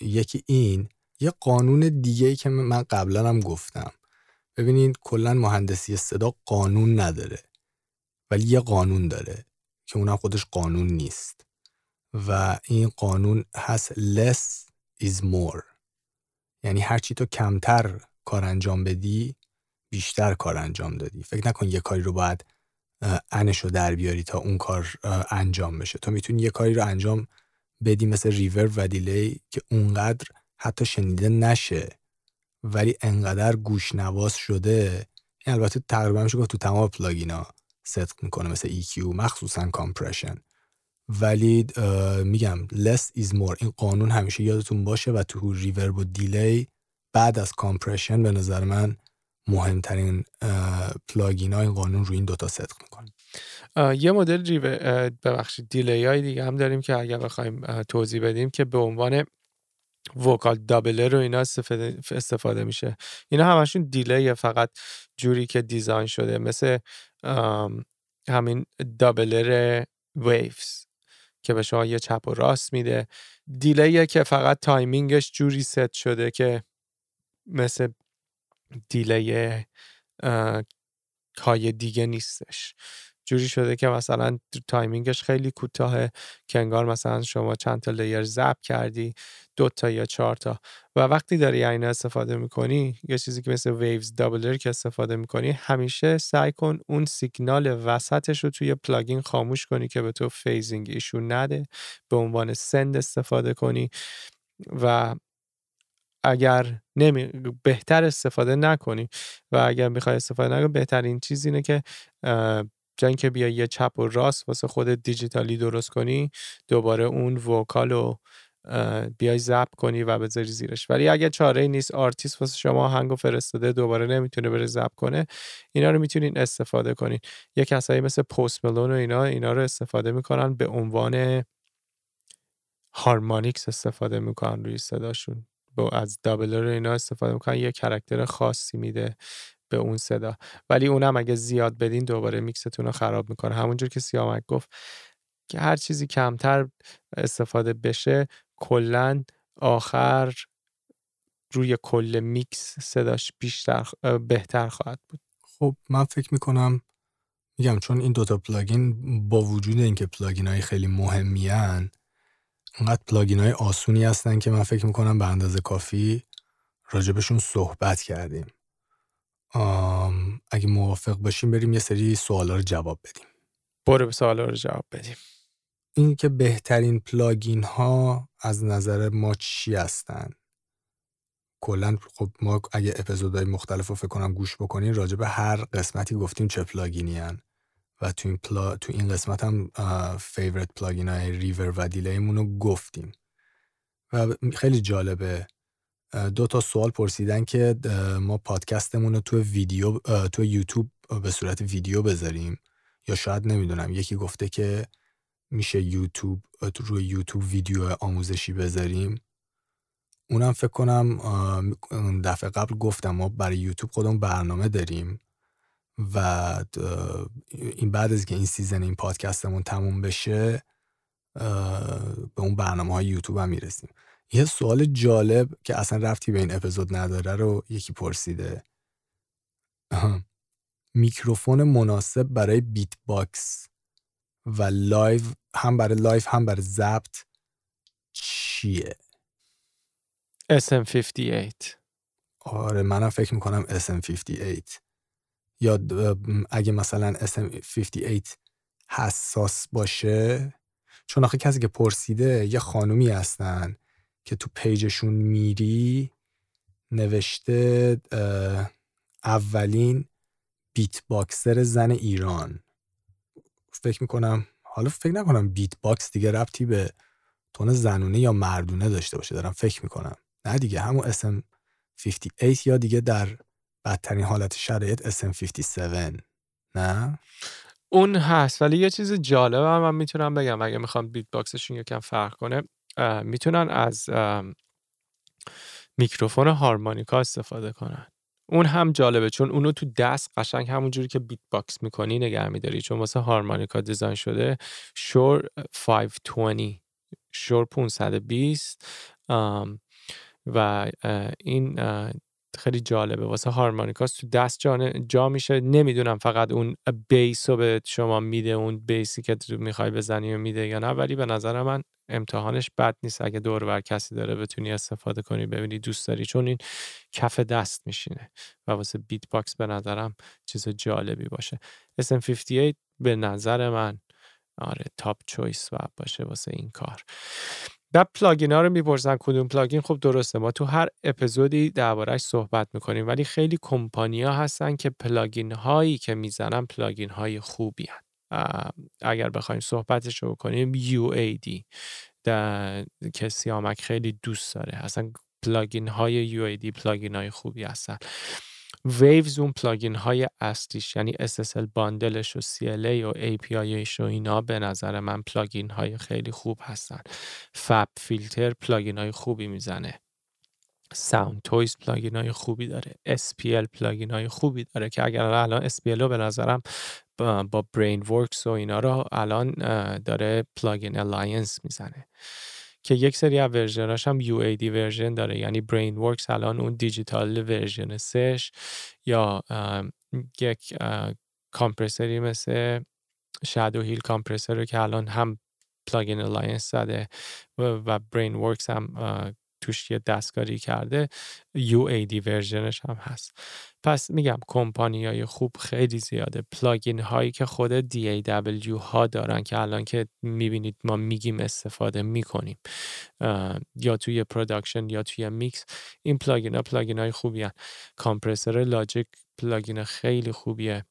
یکی این یه قانون دیگه ای که من قبلا هم گفتم. ببینید کلا مهندسی صدا قانون نداره ولی یه قانون داره که اونم خودش قانون نیست. و این قانون هست less is more. یعنی هرچی تو کمتر کار انجام بدی بیشتر کار انجام دادی. فکر نکن یه کاری رو باید انش رو در بیاری تا اون کار انجام بشه. تو می‌تونی یه کاری رو انجام بدی مثل ریور و delay که اونقدر حتی شنیده نشه ولی انقدر گوش نواز شده. این البته تقریبا میشه تو تمام plugin ا صدق می‌کنه مثل EQ مخصوصا compression. ولی میگم less is more. این قانون همیشه یادتون باشه و تو reverb و delay بعد از compression به نظر من مهمترین plugin های قانون رو این دوتا صدق می‌کنه. یه مدل ریور ببخشید delay های دیگه هم داریم که اگر بخوایم توضیح بدیم که به عنوان vocal doubler رو اینا استفاده, استفاده میشه. اینا همشون delay فقط جوری که design شده مثل همین doubler Waves که به شما یه چپ و راست میده. delay ه که فقط timing ش جوری ست شده که مثل delay های دیگه نیستش. جوری شده که مثلا timing ش خیلی کوتاهه. که انگار مثلا شما چند تا لیر زب کردی دو تا یا چهار تا. و وقتی داری این استفاده می‌کنی یه چیزی که مثل Waves doubler که استفاده می‌کنی همیشه سعی کن اون سیگنال وسطش رو توی plugin خاموش کنی که به تو phasing issue نده. به عنوان send استفاده کنی. و اگر نمی... بهتر استفاده نکنی. و اگر می‌خوای استفاده نکنی بهترین چیز اینه که جا اینکه بیای یه چپ و راست واسه خود دیجیتالی درست کنی دوباره اون vocal رو بیای ضبط کنی و بذاری زیرش. ولی اگه چاره نیست آرتیست واسه شما آهنگو فرستاده دوباره نمی‌تونه بره ضبط کنه اینا رو می‌تونین استفاده کنین. یه کسایی مثل Post Malone و اینا اینا رو استفاده می‌کنن به عنوان harmonics استفاده می‌کنن روی صداشون. با از doubler اینا استفاده می‌کنن یه character خاصی میده. به اون صدا. ولی اونم اگه زیاد بدین دوباره میکستون رو خراب می‌کنه. همونجور که سیامک گفت که هر چیزی کمتر استفاده بشه کلا آخر روی کل میکس صداش بیشتر بهتر خواهد بود. خب من فکر می‌کنم میگم چون این دوتا plugin با وجود اینکه plugin های خیلی مهمی هن انقدر plugin های آسونی هستن که من فکر می‌کنم به اندازه کافی راجبشون صحبت کردیم. اگه موافق باشیم بریم یه سری سوالا رو جواب بدیم. برو به سوالا رو جواب بدیم. این که بهترین plugin ها از نظر ما چی هستن؟ کلا خب ما اگه اپیزودهای مختلف رو فکر کنم گوش بکنین راجع به هر قسمتی گفتیم چه plugin ی هن. و تو این, پلا... تو این قسمت هم favorite plugin های reverb و delay مون رو گفتیم. و خیلی جالبه دو تا سوال پرسیدن که ما پادکستمون رو تو ویدیو تو یوتیوب به صورت ویدیو بذاریم یا شاید نمی‌دونم. یکی گفته که میشه یوتیوب روی یوتیوب ویدیو آموزشی بذاریم. اونم فکر کنم دفعه قبل گفتم ما برای یوتیوب خودمون برنامه داریم و این بعد از که این season این پادکستمون تموم بشه به اون برنامه های یوتیوب هم می‌رسیم. یه سوال جالب که اصلا ربطی به این اپیزود نداره رو یکی پرسیده. میکروفون مناسب برای beatbox و لایو هم برای لایو هم برای ضبط چیه؟ SM58 آره منم فکر می‌کنم SM58 یا اگه مثلا SM58 حساس باشه. چون آخه کسی که پرسیده یه خانومی هستن. که تو page شون میری نوشته اولین beatboxer زن ایران. فکر می‌کنم حالا فکر نکنم beatbox دیگه ربطی به tone زنونه یا مردونه داشته باشه دارم فکر می‌کنم. نه دیگه همون SM58 یا دیگه در بدترین حالت شرایط SM57 نه؟ اون هست ولی یه چیز جالب هم من می‌تونم بگم اگه می‌خوام beatbox شون یکم فرق کنه. می‌تونن از میکروفون هارمونیکا استفاده کنن. اون هم جالبه چون اونو تو دست قشنگ همونجوری که beatbox می‌کنی نگه میداری. چون واسه هارمونیکا design شده Shure 520 Shure 520 و این خیلی جالبه. واسه هارمونیکاست تو دست جا, جا میشه. نمی‌دونم فقط اون bass رو به شما میده اون bass ی که تو می‌خوای بزنی و میده یا نه. ولی به نظر من امتحانش بد نیست. اگه دور بر کسی داره بتونی استفاده کنی ببینی دوست داری. چون این کف دست میشینه. و واسه beatbox به نظرم چیز جالبی باشه. SM58 به نظر من آره top choice و باشه واسه این کار. بعد plugin ها رو می‌پرسن کدوم plugin. خب درسته ما تو هر اپیزودی دربارهش صحبت می‌کنیم ولی خیلی کمپانیا هستن که plugin هایی که می‌زنن plugin های خوبی هن. اگر بخوایم صحبتش رو بکنیم UAD که سیامک خیلی دوست داره. اصلا plugin های UAD plugin های خوبی هستن. Waves اون plugin های اصلیش یعنی SSL bundle ش و CLA و API ش و اینا به نظر من plugin های خیلی خوب هستن. FabFilter plugin های خوبی می‌زنه. Soundtoys plugin های خوبی داره. SPL plugin های خوبی داره که اگر الان SPL رو به نظرم با, با Brainworx و اینا رو الان داره Plugin Alliance می‌زنه. که یک سری از version اش هم UAD version داره. یعنی Brainworx الان اون digital version سش یا یک compressor ی مثل Shadow Hills compressor رو که الان هم Plugin Alliance زده و Brainworx هم توش یه دستکاری کرده UAD version ش هم هست. پس میگم کمپانی های خوب خیلی زیاده. plugin هایی که خود DAW ها دارن که الان که می‌بینید ما میگیم استفاده می‌کنیم یا توی production یا توی میکس این plugin ها plugin های خوبی هن. compressor Logic plugin خیلی خوبیه.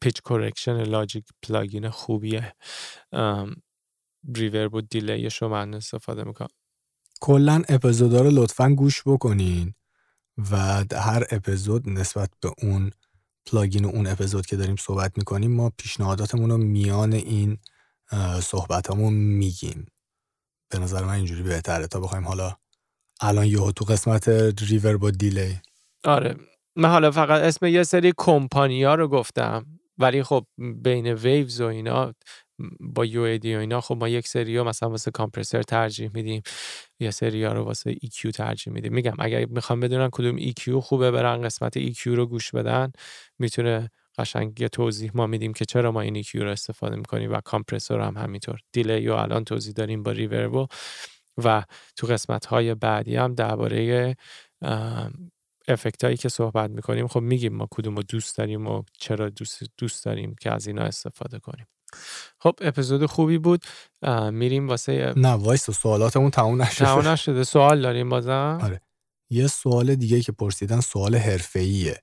pitch correction Logic plugin خوبیه. reverb و delay ش رو من استفاده می‌کنم. کلا اپیزودا رو لطفا گوش بکنین. و هر اپیزود نسبت به اون plugin و اون اپیزود که داریم صحبت می‌کنیم ما پیشنهاداتمون رو میان این صحبتامون میگیم. به نظر من اینجوری بهتره تا بخوایم حالا الان یهو تو قسمت reverb یا delay. آره. من حالا فقط اسم یه سری کمپانیا رو گفتم ولی خب بین Waves و اینا با یو و اینا خب ما یک سری مثلا واسه کامپرسر ترجیح میدیم یا سری ها رو واسه EQ ترجیح میدیم. میگم اگر می‌خوام بدونن کدوم EQ خوبه برن قسمت EQ رو گوش بدن می‌تونه قشنگ یه توضیح ما میدیم که چرا ما این EQ رو استفاده می‌کنیم و کامپرسور هم همینطور. دیلی و الان توضیح داریم با ریوربو و تو قسمت های بعدی هم درباره افکت هایی که صحبت می‌کنیم خب میگیم ما کدوم رو دوست داریم و چرا دوست, دوست داریم که از اینا استفاده کنیم. خب اپیزود خوبی بود. میریم واسه نه وایس سوالاتمون تموم نشده. تموم نشده. سوال داریم بازم؟ آره. یه سوال دیگه که پرسیدن سوال حرفه‌ایه.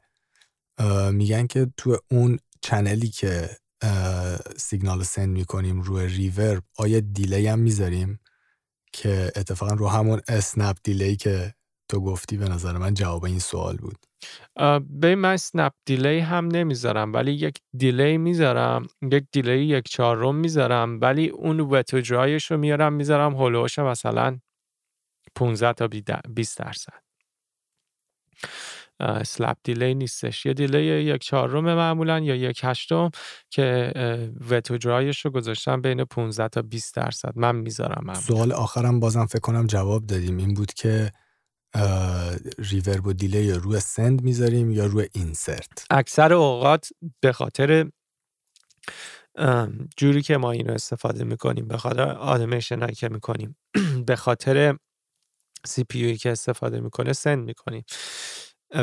میگن که تو اون چنلی که سیگنال سند می‌کنیم روی ریورب آیا دیلی هم می‌ذاریم؟ که اتفاقا رو همون اسنپ دیلی که تو گفتی به نظر من جواب این سوال بود. به من سنپ دیلی هم نمی‌ذارم ولی یک دیلی می‌ذارم یک دیلی یک چهارم می‌ذارم ولی اون وتو جایش رو میارم می‌ذارم هلوش مثلا 15 تا 20 درصد. سلپ دیلی نیستش. یه دیلی یک چهارم معمولا یا یک هشتم که وتو جایش رو گذاشتم بین 15 تا 20 درصد. من می‌ذارم سوال آخرم بازم فکر کنم جواب دادیم. این بود که ریورب و دیلی روی سند می‌ذاریم یا روی اینسرت؟ اکثر اوقات به خاطر جوری که ما اینو استفاده می‌کنیم به خاطر آدمیشن هایی که می‌کنیم به خاطر سی پی که استفاده می‌کنه send می‌کنیم.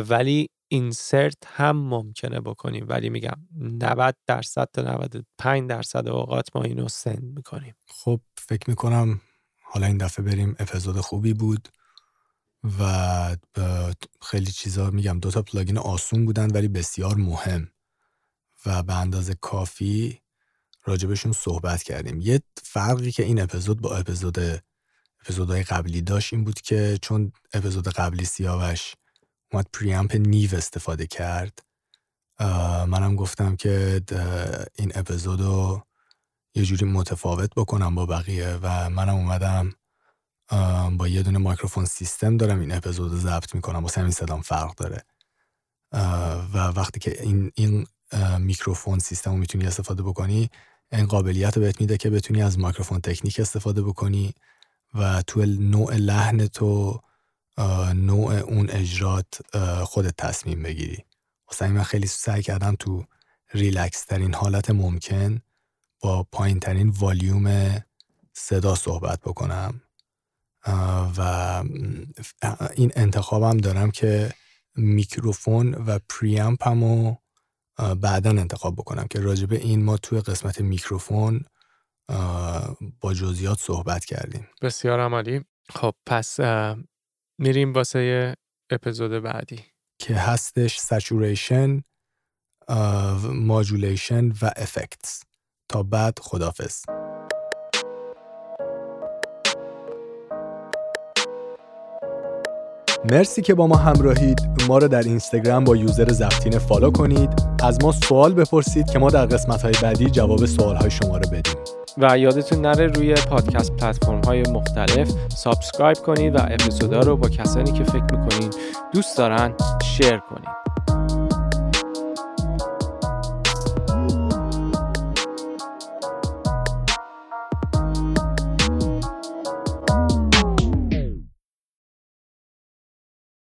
ولی insert هم ممکنه بکنیم. ولی میگم 90 درصد تا 95 درصد اوقات ما اینو send می‌کنیم. خب فکر می‌کنم حالا این دفعه بریم اپیزود خوبی بود. و خیلی چیزا میگم. دو تا plugin آسون بودن ولی بسیار مهم. و به اندازه کافی راجبشون صحبت کردیم. یه فرقی که این اپیزود با اپیزود اپیزودهای قبلی داشت این بود که چون اپیزود قبلی سیاوش اومد preamp Neve استفاده کرد منم گفتم که این اپیزود رو یه جوری متفاوت بکنم با بقیه و منم اومدم با یه دونه microphone سیستم دارم این اپیزود رو ضبط می‌کنم واسه همین صدام فرق داره. و وقتی که این این میکروفون سیستم رو می‌تونی استفاده بکنی این قابلیت رو بهت میده که بتونی از microphone technique استفاده بکنی و تو نوع لحن تو نوع اون اجرات خودت تصمیم بگیری. واسه من خیلی سعی کردم تو ریلکس ترین حالت ممکن با پایین ترین والیوم صدا صحبت بکنم. و این انتخابم دارم که میکروفون و preamp همو بعدا انتخاب بکنم که راجبه این ما توی قسمت میکروفون با جزئیات صحبت کردیم. بسیار عمالی. خب پس میریم واسه اپیزود بعدی. که هستش سچوریشن ماجولیشن و افکتس تا بعد خدافز مرسی که با ما همراهید. ما رو در اینستاگرام با user زفتین follow کنید. از ما سوال بپرسید که ما در قسمت های بعدی جواب سوال های شما رو بدیم. و یادتون نره روی پادکست پلتفرم های مختلف subscribe کنید و اپیزودا رو با کسانی که فکر می‌کنین دوست دارن share کنید.